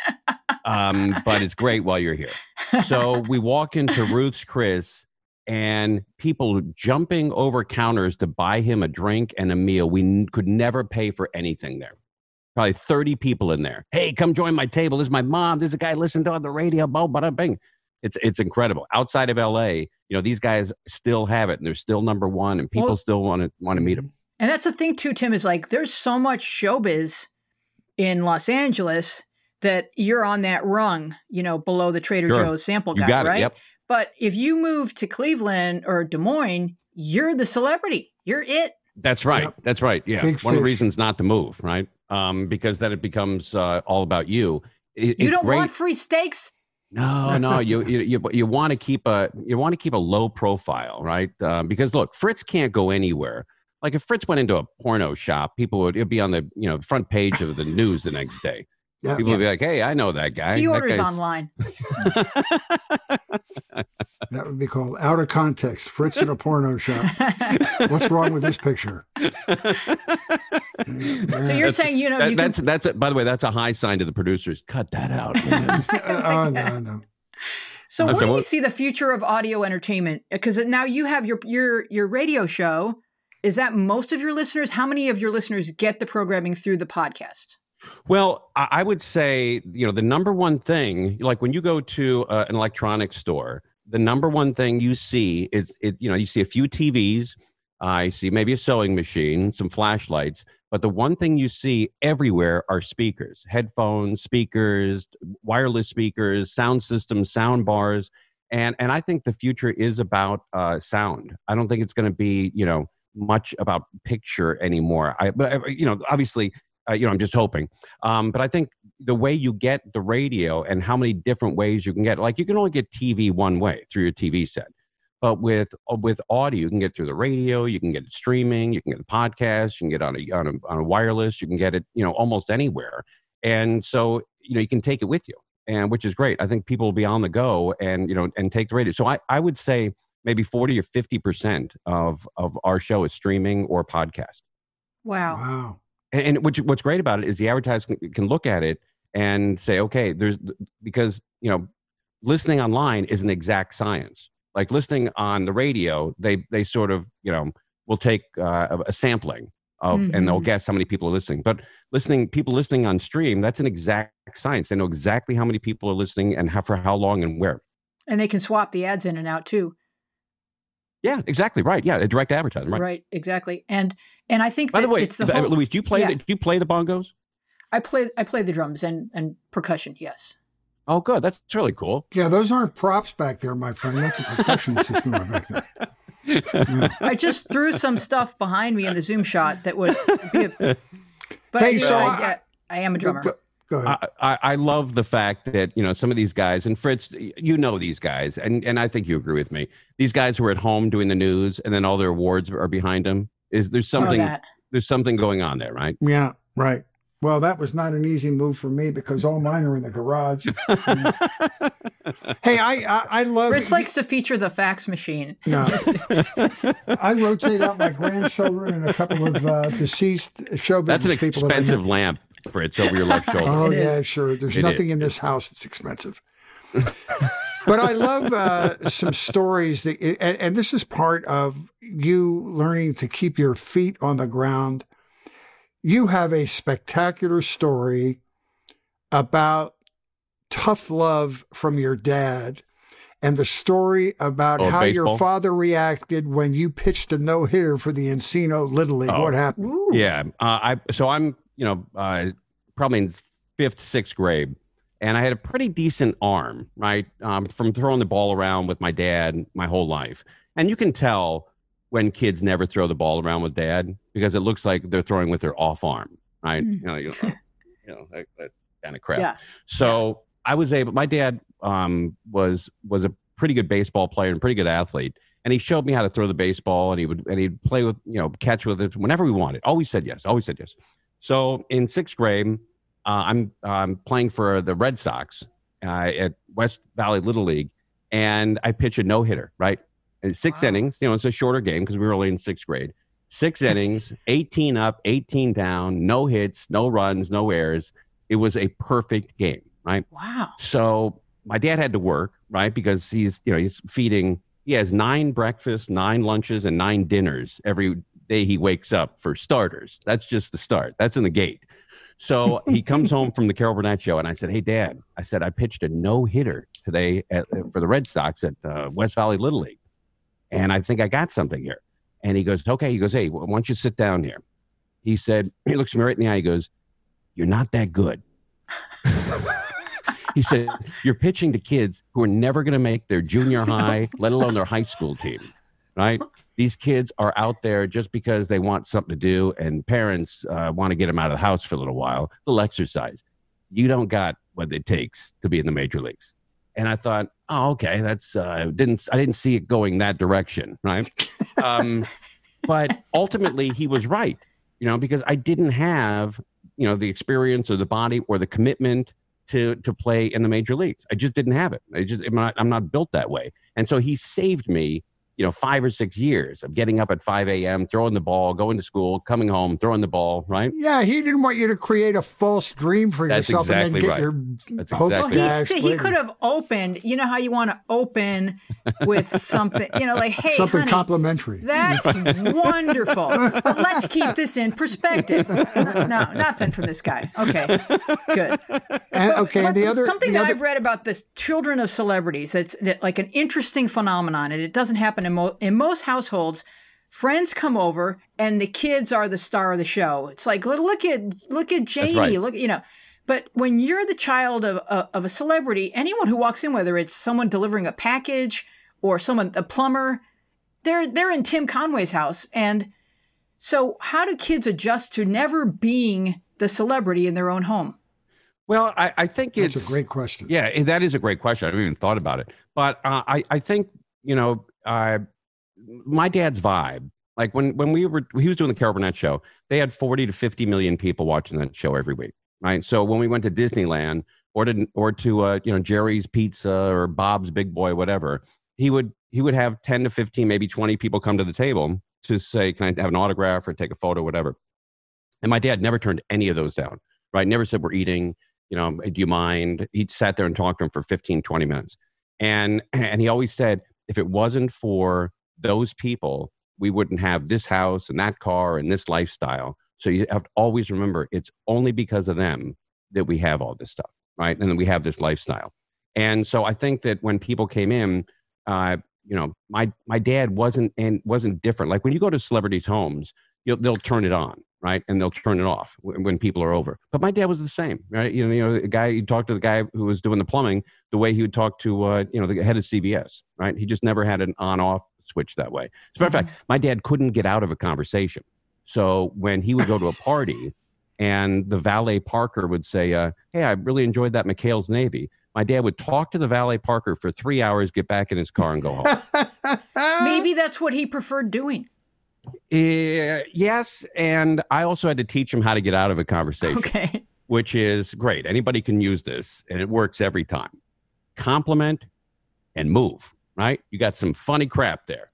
Speaker 3: Um, but it's great while you're here. So we walk into Ruth's Chris, and people jumping over counters to buy him a drink and a meal. We n- could never pay for anything there probably 30 people in there. Hey, come join my table. This is my mom. There's a guy listening to on the radio. Blah, blah, bing. It's it's incredible. Outside of LA, you know, these guys still have it and they're still number one and people well, still want to want to meet them.
Speaker 2: And that's the thing too, Tim, is like there's so much showbiz in Los Angeles that you're on that rung, you know, below the Trader sure. Joe's sample guy, right? Yep. But if you move to Cleveland or Des Moines, you're the celebrity. You're it.
Speaker 3: That's right. Yep. That's right. Yeah. Big One fish. of the reasons not to move, right? Um, because then it becomes uh, all about you.
Speaker 2: It, you don't great. want free steaks.
Speaker 3: No, no, you you you, you want to keep a you want to keep a low profile, right? Um, because look, Fritz can't go anywhere. Like if Fritz went into a porno shop, people would it'd be on the you know front page of the news the next day. Yeah, People yeah. would be like, "Hey, I know that guy."
Speaker 2: He
Speaker 3: that
Speaker 2: orders online.
Speaker 1: that would be called out of context. Fritz in a porno shop. What's wrong with this picture? so
Speaker 2: you're that's, saying you know that, you
Speaker 3: that's can... that's a, by the way that's a high sign to the producers. Cut that out.
Speaker 1: oh no no.
Speaker 2: So uh, what do you see the future of audio entertainment? Because now you have your your your radio show. Is that most of your listeners? How many of your listeners get the programming through the podcast?
Speaker 3: Well, I would say, you know, the number one thing, like when you go to uh, an electronics store, the number one thing you see is, it, you know, you see a few TVs, I see maybe a sewing machine, some flashlights, but the one thing you see everywhere are speakers, headphones, speakers, wireless speakers, sound systems, sound bars, and and I think the future is about uh, sound. I don't think it's going to be, you know, much about picture anymore. I, but you know, obviously uh, you know, I'm just hoping. Um, but I think the way you get the radio and how many different ways you can get, like you can only get TV one way through your TV set. But with uh, with audio, you can get through the radio, you can get it streaming, you can get a podcast, you can get on a on a, on a wireless, you can get it, you know, almost anywhere. And so, you know, you can take it with you, and which is great. I think people will be on the go and you know and take the radio. So I I would say maybe forty or fifty percent of of our show is streaming or podcast.
Speaker 2: Wow.
Speaker 1: Wow.
Speaker 3: And, and which what's great about it is the advertiser can, can look at it and say, okay, there's because you know, listening online is an exact science. Like listening on the radio, they they sort of you know will take uh, a, sampling of and they'll
Speaker 2: Mhm.
Speaker 3: guess how many people are listening. But listening, people listening on stream, that's an exact science. They know exactly how many people are listening and how, for how long and where.
Speaker 2: And they can swap the ads in and out too.
Speaker 3: Yeah, exactly right. Yeah, a direct advertising. Right.
Speaker 2: Right. exactly. And and I think
Speaker 3: By
Speaker 2: that
Speaker 3: the way,
Speaker 2: it's the whole,
Speaker 3: Louise, do you play
Speaker 2: yeah.
Speaker 3: the do you play the bongos?
Speaker 2: I play I play the drums and and percussion, yes.
Speaker 3: Oh, good. That's really cool.
Speaker 1: Yeah, those aren't props back there, my friend. That's a percussion system right back there. Yeah.
Speaker 2: I just threw some stuff behind me in the zoom shot that would be a, but
Speaker 1: Hey,
Speaker 2: you know,
Speaker 1: so
Speaker 2: I,
Speaker 1: I-
Speaker 2: yeah, I am a drummer.
Speaker 1: go- go ahead.
Speaker 3: I, I, I love the fact that you know some of these guys and Fritz, you know these guys, and and I think you agree with me. These guys who are at home doing the news, and then all their awards are behind them. Is there's something
Speaker 2: that.
Speaker 3: there's something going on there, right?
Speaker 1: Yeah, right. Well, that was not an easy move for me because all mine are in the garage. hey, I I, I love.
Speaker 2: Fritz likes to feature the fax machine.
Speaker 1: No. I rotate out my grandchildren and a couple of uh, deceased show
Speaker 3: That's an
Speaker 1: people.
Speaker 3: expensive
Speaker 1: know.
Speaker 3: lamp, Fritz, over your left shoulder.
Speaker 1: Oh yeah, sure. There's
Speaker 3: It
Speaker 1: nothing in this house that's expensive. but I love uh, some stories that, and, and this is part of you learning to keep your feet on the ground. You have a spectacular story about tough love from your dad. And the story about
Speaker 3: Oh,
Speaker 1: how your father reacted when you pitched a no hitter for the Encino Little League.
Speaker 3: Oh.
Speaker 1: What happened?
Speaker 3: Yeah, uh, I so I'm you know uh, probably in fifth sixth grade, and I had a pretty decent arm, right, um, from throwing the ball around with my dad my whole life, and you can tell when kids never throw the ball around with dad because it looks like they're throwing with their off arm, right?
Speaker 2: Mm.
Speaker 3: You know, you know, you know that, that kind of crap.
Speaker 2: Yeah.
Speaker 3: So I was able. My dad um, was was a pretty good baseball player and pretty good athlete, and he showed me how to throw the baseball, and he would and he'd play with you know catch with it whenever we wanted. Always said yes. Always said yes. So in sixth grade, uh, I'm I'm playing for the Red Sox uh, at West Valley Little League, and I pitch a no hitter. Right, and six
Speaker 2: Wow.
Speaker 3: innings. You know, it's a shorter game because we were only in sixth grade. Six innings, 18 up, 18 down, no hits, no runs, no errors. It was a perfect game, right?
Speaker 2: Wow.
Speaker 3: So my dad had to work, right? Because he's, you know, he's feeding, he has nine breakfasts, nine lunches, and nine dinners every day he wakes up for starters. That's just the start. That's in the gate. So he comes home from the Carol Burnett show, and I said, "Hey, Dad," I said, "I pitched a no hitter today at, for the Red Sox at uh, West Valley Little League, and I think I got something here." And he goes, "Okay." He goes, "Hey, why don't you sit down here?" He said, he looks me right in the eye. He goes, "You're not that good." he said, You're pitching to kids who are never going to make their junior high, let alone their high school team, right? These kids are out there just because they want something to do, and parents uh, want to get them out of the house for a little while, a little exercise. You don't got what it takes to be in the major leagues. And I thought, oh, okay, that's uh, didn't I didn't see it going that direction, right? Um, but ultimately, he was right, you know, because I didn't have you know the experience or the body or the commitment to to play in the major leagues. I just didn't have it. I just I'm not I'm not built that way. And so he saved me, you know, five or six years of getting up at 5 a.m., throwing the ball, going to school, coming home, throwing the ball, right?
Speaker 1: Yeah, he didn't want you to create a false dream for
Speaker 3: That's
Speaker 1: yourself and then get
Speaker 3: right.
Speaker 1: your
Speaker 3: That's
Speaker 1: hopes
Speaker 3: exactly
Speaker 2: Well,
Speaker 3: right.
Speaker 2: he,
Speaker 1: dashed
Speaker 2: he
Speaker 1: later.
Speaker 2: could have opened. You know how you want to open with something. You know, like, hey,
Speaker 1: something
Speaker 2: honey,
Speaker 1: complimentary.
Speaker 2: That's wonderful. But let's keep this in perspective. No, nothing from this guy. Okay, good.
Speaker 1: And, okay, and the other
Speaker 2: something
Speaker 1: the
Speaker 2: that
Speaker 1: other,
Speaker 2: I've read about this children of celebrities. It's that, like an interesting phenomenon, and it doesn't happen in, mo- in most households. Friends come over, and the kids are the star of the show. It's like look, look at look at Janie.
Speaker 3: right.
Speaker 2: Look, you know. But when you're the child of, of of a celebrity, anyone who walks in, whether it's someone delivering a package or someone a plumber, they're they're in Tim Conway's house, and so how do kids adjust to never being the celebrity in their own home?
Speaker 3: Well, I, I think
Speaker 1: that's
Speaker 3: it's
Speaker 1: a great question.
Speaker 3: Yeah, eh, that is a great question. I haven't even thought about it. But uh, I, I think, you know, uh, my dad's vibe. Like when when we were he was doing the Carol Burnett show, they had forty to fifty million people watching that show every week, right? So when we went to Disneyland or to or to uh, you know Jerry's Pizza or Bob's Big Boy, whatever, he would he would have ten to fifteen, maybe twenty people come to the table to say, "Can I have an autograph or take a photo, whatever?" And my dad never turned any of those down, right? Never said, We're eating, you know, do you mind? He sat there and talked to him for 15, 20 minutes. And, and he always said, if it wasn't for those people, we wouldn't have this house and that car and this lifestyle. So you have to always remember it's only because of them that we have all this stuff, right? And we have this lifestyle. And so I think that when people came in, uh, you know, my my dad wasn't and wasn't different. Like when you go to celebrities' homes, they'll turn it on, right? And they'll turn it off when, when, people are over. But my dad was the same, right? You know, you know, the guy you talk to the guy who was doing the plumbing the way he would talk to, uh, you know, the head of CBS, right? He just never had an on-off switch that way. As a matter of fact, mm-hmm. my dad couldn't get out of a conversation. So when he would go to a party and the valet Parker would say, uh, "Hey, I really enjoyed that McHale's Navy," my dad would talk to the valet Parker for three hours, get back in his car, and go home.
Speaker 2: Maybe that's what he preferred doing.
Speaker 3: Uh, yes, and I also had to teach him how to get out of a conversation.
Speaker 2: Okay.
Speaker 3: Which is great. Anybody can use this, and it works every time. Compliment and move. Right? You got some funny crap there.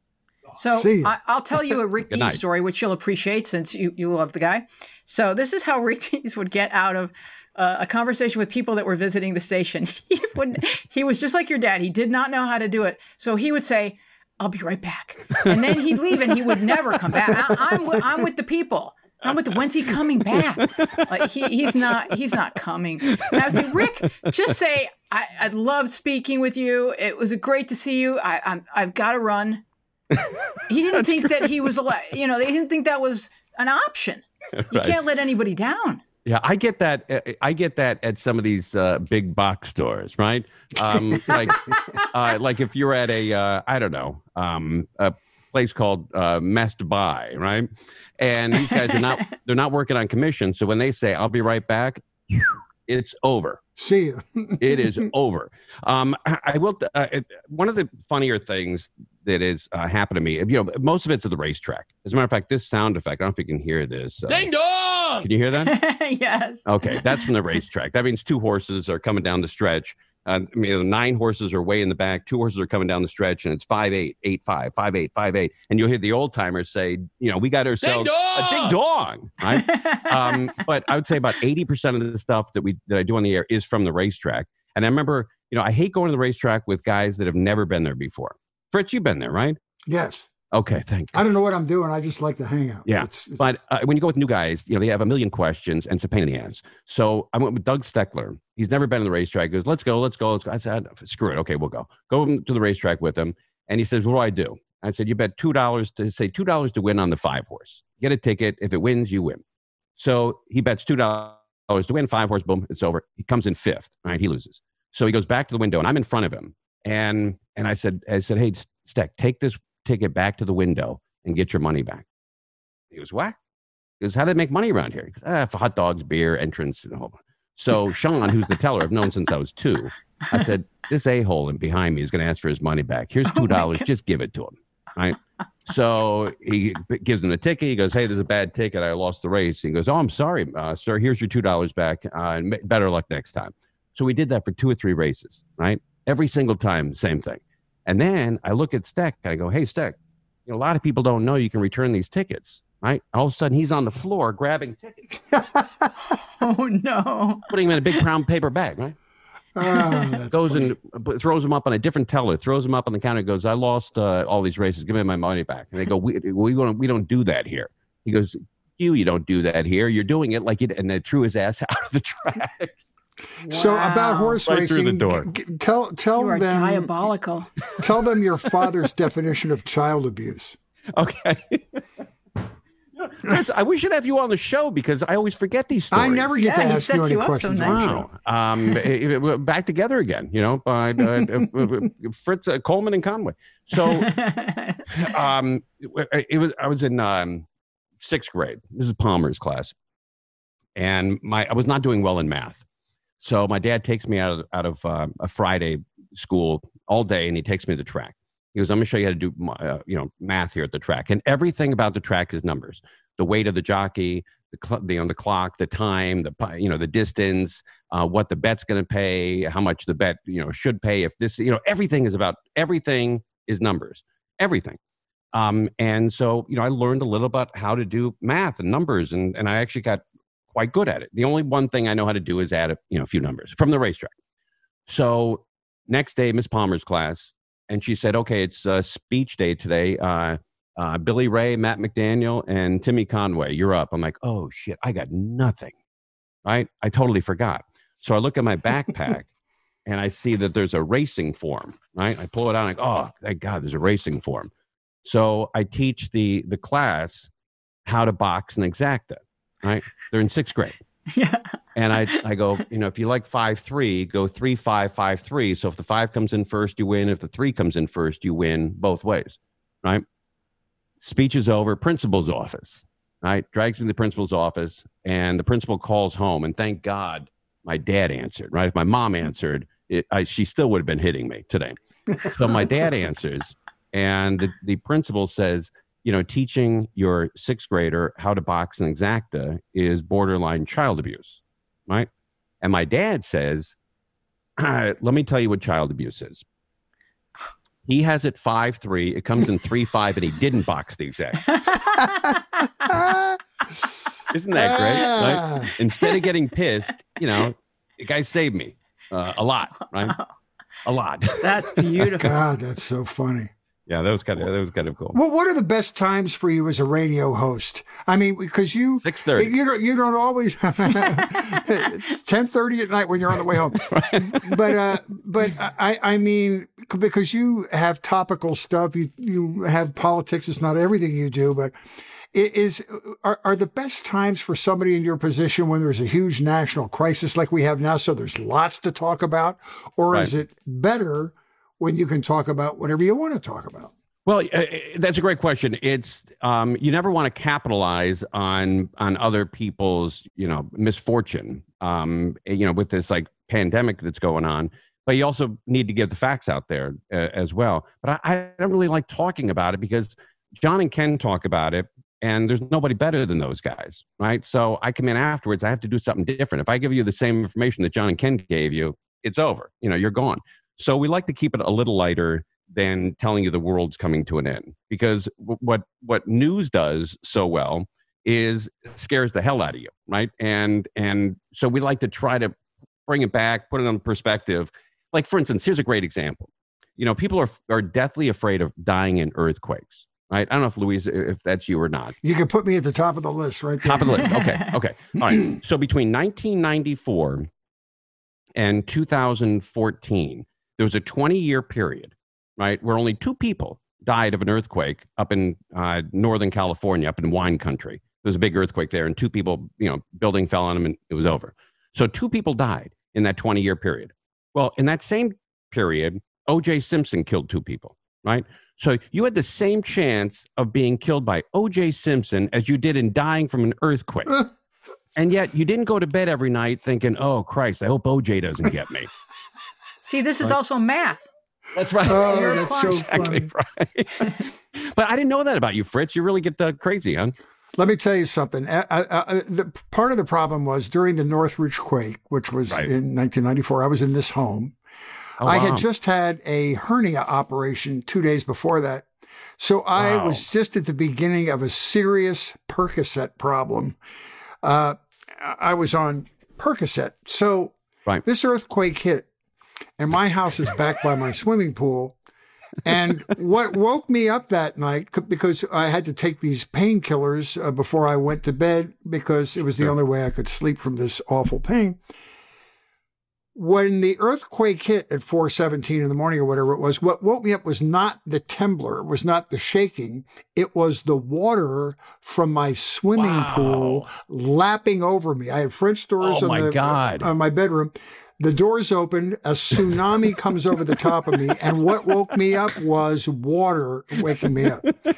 Speaker 2: So I, will tell you a Rick Dees story, which you'll appreciate since you, you love the guy. So this is how Rick Dees would get out of uh, a conversation with people that were visiting the station. He would he was just like your dad. He did not know how to do it. So he would say, I'll be right back. And then he'd leave and he would never come back. I, am with, I'm with the people. I'm with the, when's he coming back? Like he, he's not, he's not coming. And I was like, Rick, just say, I, I love speaking with you. It was great to see you. I, I'm, I've got to run. He didn't think great. that he was, you know, they didn't think that was an option. Right. You can't let anybody down.
Speaker 3: Yeah, I get that. Uh, I get that at some of these uh, big box stores, right? Um, like, uh, like if you're at a, uh, I don't know, um, a place called uh, Best Buy, right? And these guys are not, they're not working on commission. So when they say, "I'll be right back," it's over.
Speaker 1: See you.
Speaker 3: it is over. Um, I will. Uh, it, one of the funnier things that has uh, happened to me, you know, most of it's at the racetrack. As a matter of fact, this sound effect, I don't know if you can hear this.
Speaker 4: Uh, Ding dong!
Speaker 3: Can you hear that?
Speaker 2: yes.
Speaker 3: Okay, that's from the racetrack. That means two horses are coming down the stretch. Uh, I mean, nine horses are way in the back. Two horses are coming down the stretch, and it's five eight, eight five, five eight, five eight, and you'll hear the old timers say, "You know, we got ourselves a ding dong." Right? um, but I would say about eighty percent of the stuff that we that I do on the air is from the racetrack. And I remember, you know, I hate going to the racetrack with guys that have never been there before. Fritz, you've been there, right?
Speaker 1: Yes.
Speaker 3: Okay, thank
Speaker 1: you. I don't know what I'm doing. I just like to hang out.
Speaker 3: Yeah. It's, it's, but uh, when you go with new guys, you know, they have a million questions and it's a pain in the ass. So I went with Doug Steckler. He's never been on the racetrack. He goes, let's go, let's go, let's go. I said, screw it. Okay, we'll go. Go to the racetrack with him. And he says, what do I do? I said, you bet $2 to say $2 to win on the five horse. Get a ticket. If it wins, you win. So he bets $2 to win five horse. Boom, it's over. He comes in fifth. All right, he loses. So he goes back to the window and I'm in front of him. And and I said, I said, hey, Steck, take this ticket back to the window and get your money back. He goes, what? He goes, how do they make money around here? He goes, ah, for hot dogs, beer, entrance, and a whole bunch. So Sean, who's the teller, I've known since I was two. I said, this a hole in behind me is going to ask for his money back. Here's $2. Oh just give it to him. Right. So he gives him the ticket. He goes, "Hey, there's a bad ticket. I lost the race." He goes, "Oh, I'm sorry, uh, sir. Here's your two dollars back. Uh, and better luck next time." So we did that for two or three races. Right. Every single time, same thing. And then I look at Steck. And I go, "Hey, Steck, you know, a lot of people don't know you can return these tickets." Right? All of a sudden, he's on the floor grabbing tickets.
Speaker 2: oh no!
Speaker 3: Putting them in a big brown paper bag. Right?
Speaker 1: Oh,
Speaker 3: goes funny. and throws them up on a different teller, throws them up on the counter, goes, I lost uh, all these races. Give me my money back. And they go, we, we, don't, we don't do that here. He goes, you, you don't do that here. You're doing it like it. And they threw his ass out of the track.
Speaker 1: So about horse
Speaker 3: right
Speaker 1: racing,
Speaker 3: through the door.
Speaker 1: G- tell tell
Speaker 2: you are
Speaker 1: them
Speaker 2: diabolical.
Speaker 1: Tell them your father's definition of child abuse.
Speaker 3: Okay. I we should have you on the show because I always forget these stories.
Speaker 1: I never get
Speaker 2: yeah,
Speaker 1: to ask you any
Speaker 2: you
Speaker 1: questions.
Speaker 2: So
Speaker 3: wow. Um, it, it, back together again, you know, by uh, uh, Fritz uh, Coleman and Conway. So, um, it was I was in um, sixth grade. This is Palmer's class, and my I was not doing well in math. So my dad takes me out of out of uh, a Friday school all day, and he takes me to the track. He goes, I'm going to show you how to do, uh, you know, math here at the track. And everything about the track is numbers. The weight of the jockey, the, cl- the on the clock, the time, the you know the distance, uh, what the bet's going to pay, how much the bet you know should pay. If this you know everything is about everything is numbers, everything. Um, and so you know I learned a little about how to do math and numbers, and and I actually got quite good at it. The only one thing I know how to do is add a you know a few numbers from the racetrack. So next day, Miss Palmer's class, and she said, "Okay, it's uh, speech day today. Uh, uh, Billy Ray, Matt McDaniel, and Timmy Conway. You're up." I'm like, "Oh shit, I got nothing." Right? I totally forgot. So I look at my backpack, and I see that there's a racing form. Right? I pull it out. And I go, "Oh, thank God, there's a racing form." So I teach the the class how to box and exacta. Right? They're in sixth grade.
Speaker 2: Yeah.
Speaker 3: And I, I go, you know, if you like five three, go three five five three. So if the five comes in first, you win. If the three comes in first, you win both ways, right? Speech is over. Principal's office, right? Drags me to the principal's office, and the principal calls home. And thank God, my dad answered. Right? If my mom answered, it, I, she still would have been hitting me today. So my dad answers, and the, the principal says, you know, teaching your sixth grader how to box an exacta is borderline child abuse, right? And my dad says, let me tell you what child abuse is. He has it five three. It comes in three five, and he didn't box the exact. Isn't that great? Right?
Speaker 1: Ah.
Speaker 3: Instead of getting pissed, you know, the guy saved me uh, a lot, right? A lot.
Speaker 2: That's beautiful.
Speaker 1: God, that's so funny.
Speaker 3: Yeah, that was kind of that was kind of cool.
Speaker 1: What What are the best times for you as a radio host? I mean, because you
Speaker 3: Six thirty.
Speaker 1: you don't you don't always it's ten thirty at night when you're on the way home. But uh, but I I mean because you have topical stuff, you you have politics. It's not everything you do, but it is are, are the best times for somebody in your position when there's a huge national crisis like we have now, so there's lots to talk about, or is it better when you can talk about whatever you want to talk about?
Speaker 3: Well, uh, that's a great question. It's um, you never want to capitalize on on other people's you know misfortune. Um, you know, with this like pandemic that's going on, but you also need to get the facts out there uh, as well. But I, I don't really like talking about it because John and Ken talk about it, and there's nobody better than those guys, right? So I come in afterwards. I have to do something different. If I give you the same information that John and Ken gave you, it's over. You know, you're gone. So we like to keep it a little lighter than telling you the world's coming to an end because what what news does so well is scares the hell out of you right and and so we like to try to bring it back put it on perspective like for instance here's a great example you know people are are deathly afraid of dying in earthquakes right i don't know if louise if that's you or not
Speaker 1: You can put me at the top of the list right there.
Speaker 3: Top of the list. Okay. Okay. All right. So between 1994 and 2014, there was a 20 year period, right, where only two people died of an earthquake up in uh, Northern California, up in wine country. There was a big earthquake there, and two people, you know, building fell on them and it was over. So two people died in that 20 year period. Well, in that same period, O.J. Simpson killed two people, right? So you had the same chance of being killed by O.J. Simpson as you did in dying from an earthquake. and yet you didn't go to bed every night thinking, oh, Christ, I hope O.J. doesn't get me.
Speaker 2: See, this is also math.
Speaker 3: That's right.
Speaker 1: Oh,
Speaker 2: You're
Speaker 1: that's so
Speaker 3: exactly
Speaker 1: funny.
Speaker 3: right. but I didn't know that about you, Fritz. You really get uh, crazy, huh?
Speaker 1: Let me tell you something. I, I, I, the, part of the problem was during the Northridge quake, which was
Speaker 3: Right.
Speaker 1: in 1994. I was in this home.
Speaker 3: Oh,
Speaker 1: I had just had a hernia operation two days before that. So I
Speaker 3: Wow.
Speaker 1: was just at the beginning of a serious Percocet problem. Uh, I was on Percocet. So
Speaker 3: Right.
Speaker 1: this earthquake hit, and my house is back by my swimming pool. And what woke me up that night, because I had to take these painkillers uh, before I went to bed, because it was the
Speaker 3: Sure.
Speaker 1: only way I could sleep from this awful pain when the earthquake hit at 417 in the morning or whatever it was, what woke me up was not the temblor, was not the shaking. It was the water from my swimming
Speaker 3: Wow.
Speaker 1: pool lapping over me. I had French doors
Speaker 3: Oh,
Speaker 1: on,
Speaker 3: my
Speaker 1: the,
Speaker 3: God.
Speaker 1: on my bedroom. The doors opened, a tsunami comes over the top of me, and what woke me up was water waking me up.
Speaker 3: That's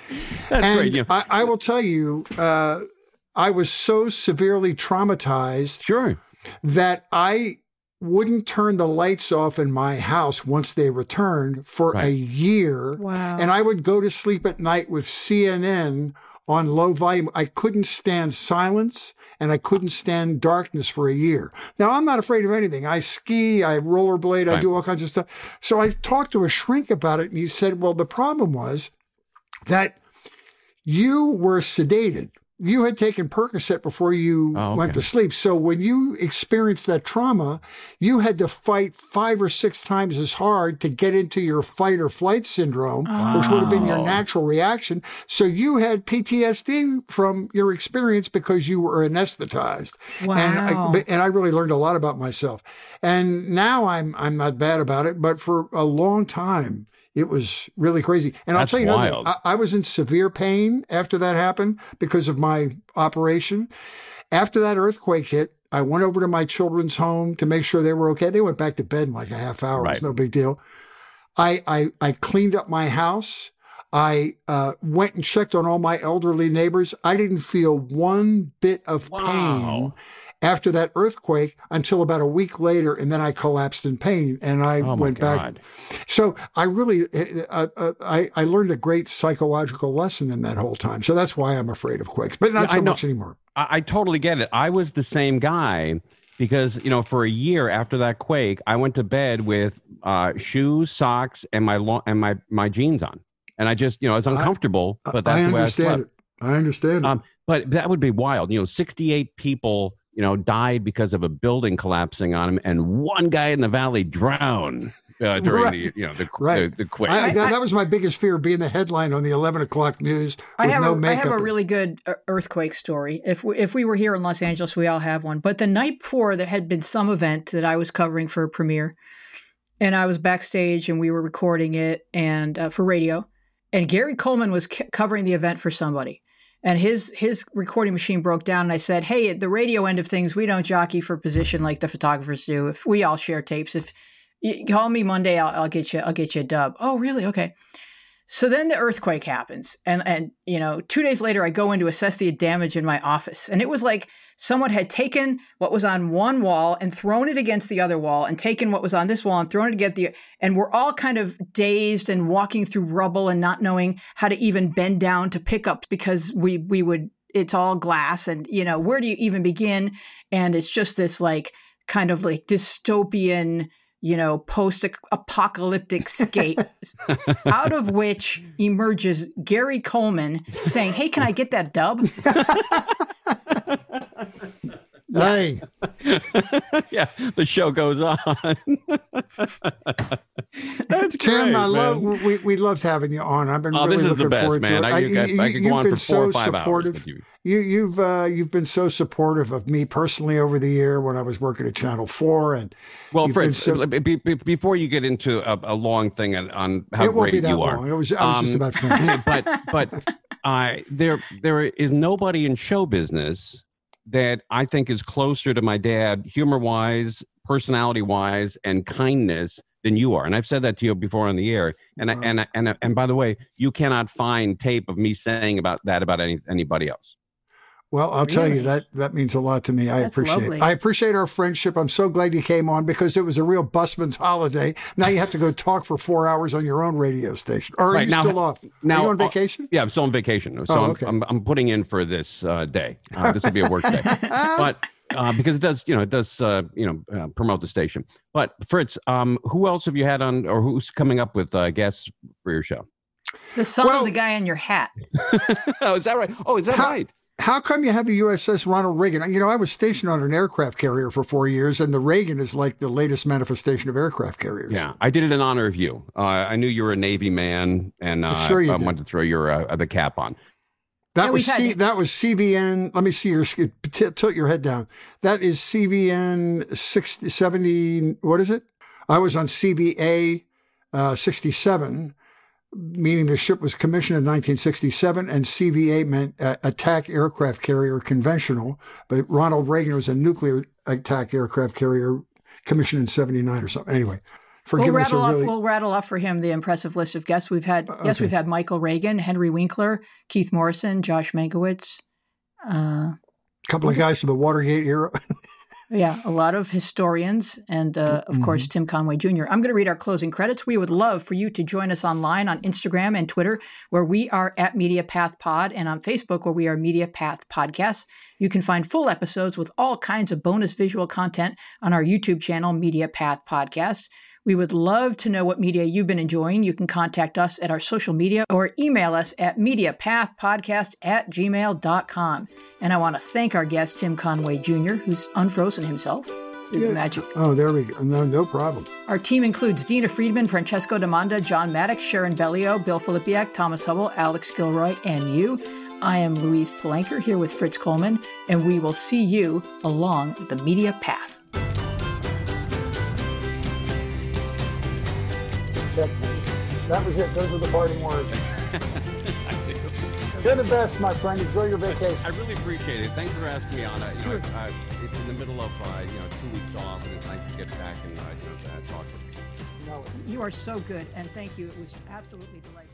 Speaker 1: and
Speaker 3: great. You know,
Speaker 1: I, I will tell you, uh, I was so severely traumatized
Speaker 3: sure.
Speaker 1: that I wouldn't turn the lights off in my house once they returned for
Speaker 3: Right.
Speaker 1: a year.
Speaker 2: Wow.
Speaker 1: And I would go to sleep at night with CNN on low volume. I couldn't stand silence and I couldn't stand darkness for a year. Now, I'm not afraid of anything. I ski, I rollerblade, I do all kinds of stuff. So I talked to a shrink about it and he said, well, the problem was that you were sedated. You had taken Percocet before you
Speaker 3: Oh,
Speaker 1: went to sleep. So when you experienced that trauma, you had to fight five or six times as hard to get into your fight or flight syndrome, which would have been your natural reaction. So you had PTSD from your experience because you were anesthetized. And I, and I really learned a lot about myself. And now I'm I'm not bad about it, but for a long time it was really crazy. And
Speaker 3: That's
Speaker 1: I'll tell you another
Speaker 3: wild.
Speaker 1: thing. I, I was in severe pain after that happened because of my operation. After that earthquake hit, I went over to my children's home to make sure they were okay. They went back to bed in like a half hour. It
Speaker 3: Right.
Speaker 1: was no big deal. I, I, I cleaned up my house. I uh, went and checked on all my elderly neighbors. I didn't feel one bit of pain
Speaker 3: Wow.
Speaker 1: After that earthquake until about a week later, and then I collapsed in pain and I
Speaker 3: Oh
Speaker 1: went back. So I really, uh, uh, I, I learned a great psychological lesson in that whole time. So that's why I'm afraid of quakes, but not
Speaker 3: Yeah,
Speaker 1: so much anymore.
Speaker 3: I, I totally get it. I was the same guy because you know for a year after that quake, I went to bed with uh, shoes, socks, and my lo- and my my jeans on, and I just you know I was
Speaker 1: I-
Speaker 3: uncomfortable, but that's
Speaker 1: I
Speaker 3: the way I
Speaker 1: understand
Speaker 3: slept.
Speaker 1: it. I understand.
Speaker 3: Um, But that would be wild. You know, sixty-eight people you know died because of a building collapsing on him, and one guy in the valley drowned uh, during
Speaker 1: Right.
Speaker 3: the you know the
Speaker 1: Right.
Speaker 3: the, the quake.
Speaker 1: I,
Speaker 2: I-
Speaker 1: that, that was my biggest fear, being the headline on the 11 o'clock news
Speaker 2: I have,
Speaker 1: no
Speaker 2: a, I
Speaker 1: makeup.
Speaker 2: have a really good uh, earthquake story. If we, if we were here in Los Angeles, we all have one. But the night before, there had been some event that I was covering for a premiere, and I was backstage and we were recording it and uh, for radio. And Gary Coleman was c- covering the event for somebody, and his his recording machine broke down. And I said, "Hey, at the radio end of things, we don't jockey for position like the photographers do. If we all share tapes, if you call me Monday, I'll, I'll get you I'll get you a dub. Oh, really? Okay." So then the earthquake happens, and and you know, two days later, I go in to assess the damage in my office, and it was like someone had taken what was on one wall and thrown it against the other wall, and taken what was on this wall and thrown it against the, and we're all kind of dazed and walking through rubble and not knowing how to even bend down to pick up because we we would it's all glass, and you know, where do you even begin? And it's just this like kind of like dystopian you know, post apocalyptic scape, out of which emerges Gary Coleman saying, Hey, can I get that dub?
Speaker 1: Hey,
Speaker 3: yeah, the show goes on. That's
Speaker 1: Tim,
Speaker 3: great,
Speaker 1: I love we, we loved having you on. I've been
Speaker 3: Oh,
Speaker 1: really looking
Speaker 3: best,
Speaker 1: forward
Speaker 3: man.
Speaker 1: to it.
Speaker 3: I, you guys, I could go on
Speaker 1: been
Speaker 3: for four or
Speaker 1: so
Speaker 3: five
Speaker 1: supportive.
Speaker 3: with you.
Speaker 1: You, you've uh, you've been so supportive of me personally over the year when I was working at Channel Four, and
Speaker 3: Well,
Speaker 1: You've
Speaker 3: Fritz,
Speaker 1: so-
Speaker 3: be, be, before you get into a, a long thing on, on how
Speaker 1: it won't
Speaker 3: great
Speaker 1: be that
Speaker 3: you
Speaker 1: long.
Speaker 3: are,
Speaker 1: It was I was just
Speaker 3: Um,
Speaker 1: about finished.
Speaker 3: but but I there there is nobody in show business that I think is closer to my dad, humor wise, personality wise, and kindness than you are. And I've said that to you before on the air. And
Speaker 1: Wow.
Speaker 3: I, and I- and I- and by the way, you cannot find tape of me saying about that about any, anybody else.
Speaker 1: Well, I'll tell you that that means a lot to me. I
Speaker 2: That's
Speaker 1: appreciate
Speaker 2: lovely.
Speaker 1: it. I appreciate our friendship. I'm so glad you came on because it was a real busman's holiday. Now you have to go talk for four hours on your own radio station. Or are
Speaker 3: Right,
Speaker 1: you
Speaker 3: now-
Speaker 1: still off?
Speaker 3: now-
Speaker 1: are you on
Speaker 3: uh,
Speaker 1: vacation?
Speaker 3: Yeah, I'm still on vacation, so
Speaker 1: Oh,
Speaker 3: I'm. I'm I'm putting in for this uh, day. Uh, this will be a work day, but uh, because it does, you know, it does, uh, you know, uh, promote the station. But Fritz, um, who else have you had on, or who's coming up with uh, guests for your show?
Speaker 2: The son
Speaker 1: Well-
Speaker 2: of the guy in your hat.
Speaker 3: oh, is that right? Oh, is that
Speaker 1: How-
Speaker 3: right?
Speaker 1: How come you have the USS Ronald Reagan? You know, I was stationed on an aircraft carrier for four years, and the Reagan is like the latest manifestation of aircraft carriers.
Speaker 3: Yeah, I did it in honor of you. Uh, I knew you were a Navy man, and uh,
Speaker 1: Sure
Speaker 3: I
Speaker 1: did.
Speaker 3: wanted to throw your uh, the cap on.
Speaker 1: That was C, that was CVN. Let me see your tilt your head down. That is CVN 60, 70. What is it? I was on CVA uh, 67, meaning the ship was commissioned in 1967, and CVA meant uh, attack aircraft carrier conventional. But Ronald Reagan was a nuclear attack aircraft carrier commissioned in 79 or something. Anyway,
Speaker 2: We'll
Speaker 1: a
Speaker 2: rattle off.
Speaker 1: really.
Speaker 2: We'll rattle off for him the impressive list of guests we've had. Yes,
Speaker 1: okay.
Speaker 2: we've had Michael Reagan, Henry Winkler, Keith Morrison, Josh Mankiewicz. Uh,
Speaker 1: couple of guys from the Watergate era.
Speaker 2: Yeah, a lot of historians and, uh, of mm-hmm. course, Tim Conway Jr. I'm going to read our closing credits. We would love for you to join us online on Instagram and Twitter, where we are at Media Path Pod, and on Facebook, where we are Media Path Podcast. You can find full episodes with all kinds of bonus visual content on our YouTube channel, Media Path Podcast. We would love to know what media you've been enjoying. You can contact us at our social media or email us at mediapathpodcast at gmail.com. And I want to thank our guest, Tim Conway Jr., who's unfrozen himself. Yeah. Magic.
Speaker 1: Oh, there we go. No, no problem.
Speaker 2: Our team includes Dina Friedman, Francesco Demanda, John Maddox, Sharon Bellio, Bill Filipiak, Thomas Hubble, Alex Gilroy, and you. I am Louise Palanker here with Fritz Coleman, and we will see you along the media path.
Speaker 1: That was it. Those are the parting words. You're the best, my friend. Enjoy your vacation.
Speaker 3: I really appreciate it. Thanks for asking me on it. You know, it's, uh, it's in the middle of uh, you know two weeks off, and it's nice to get back and uh, you know, talk to people.
Speaker 2: No, you are so good, and thank you. It was absolutely delightful.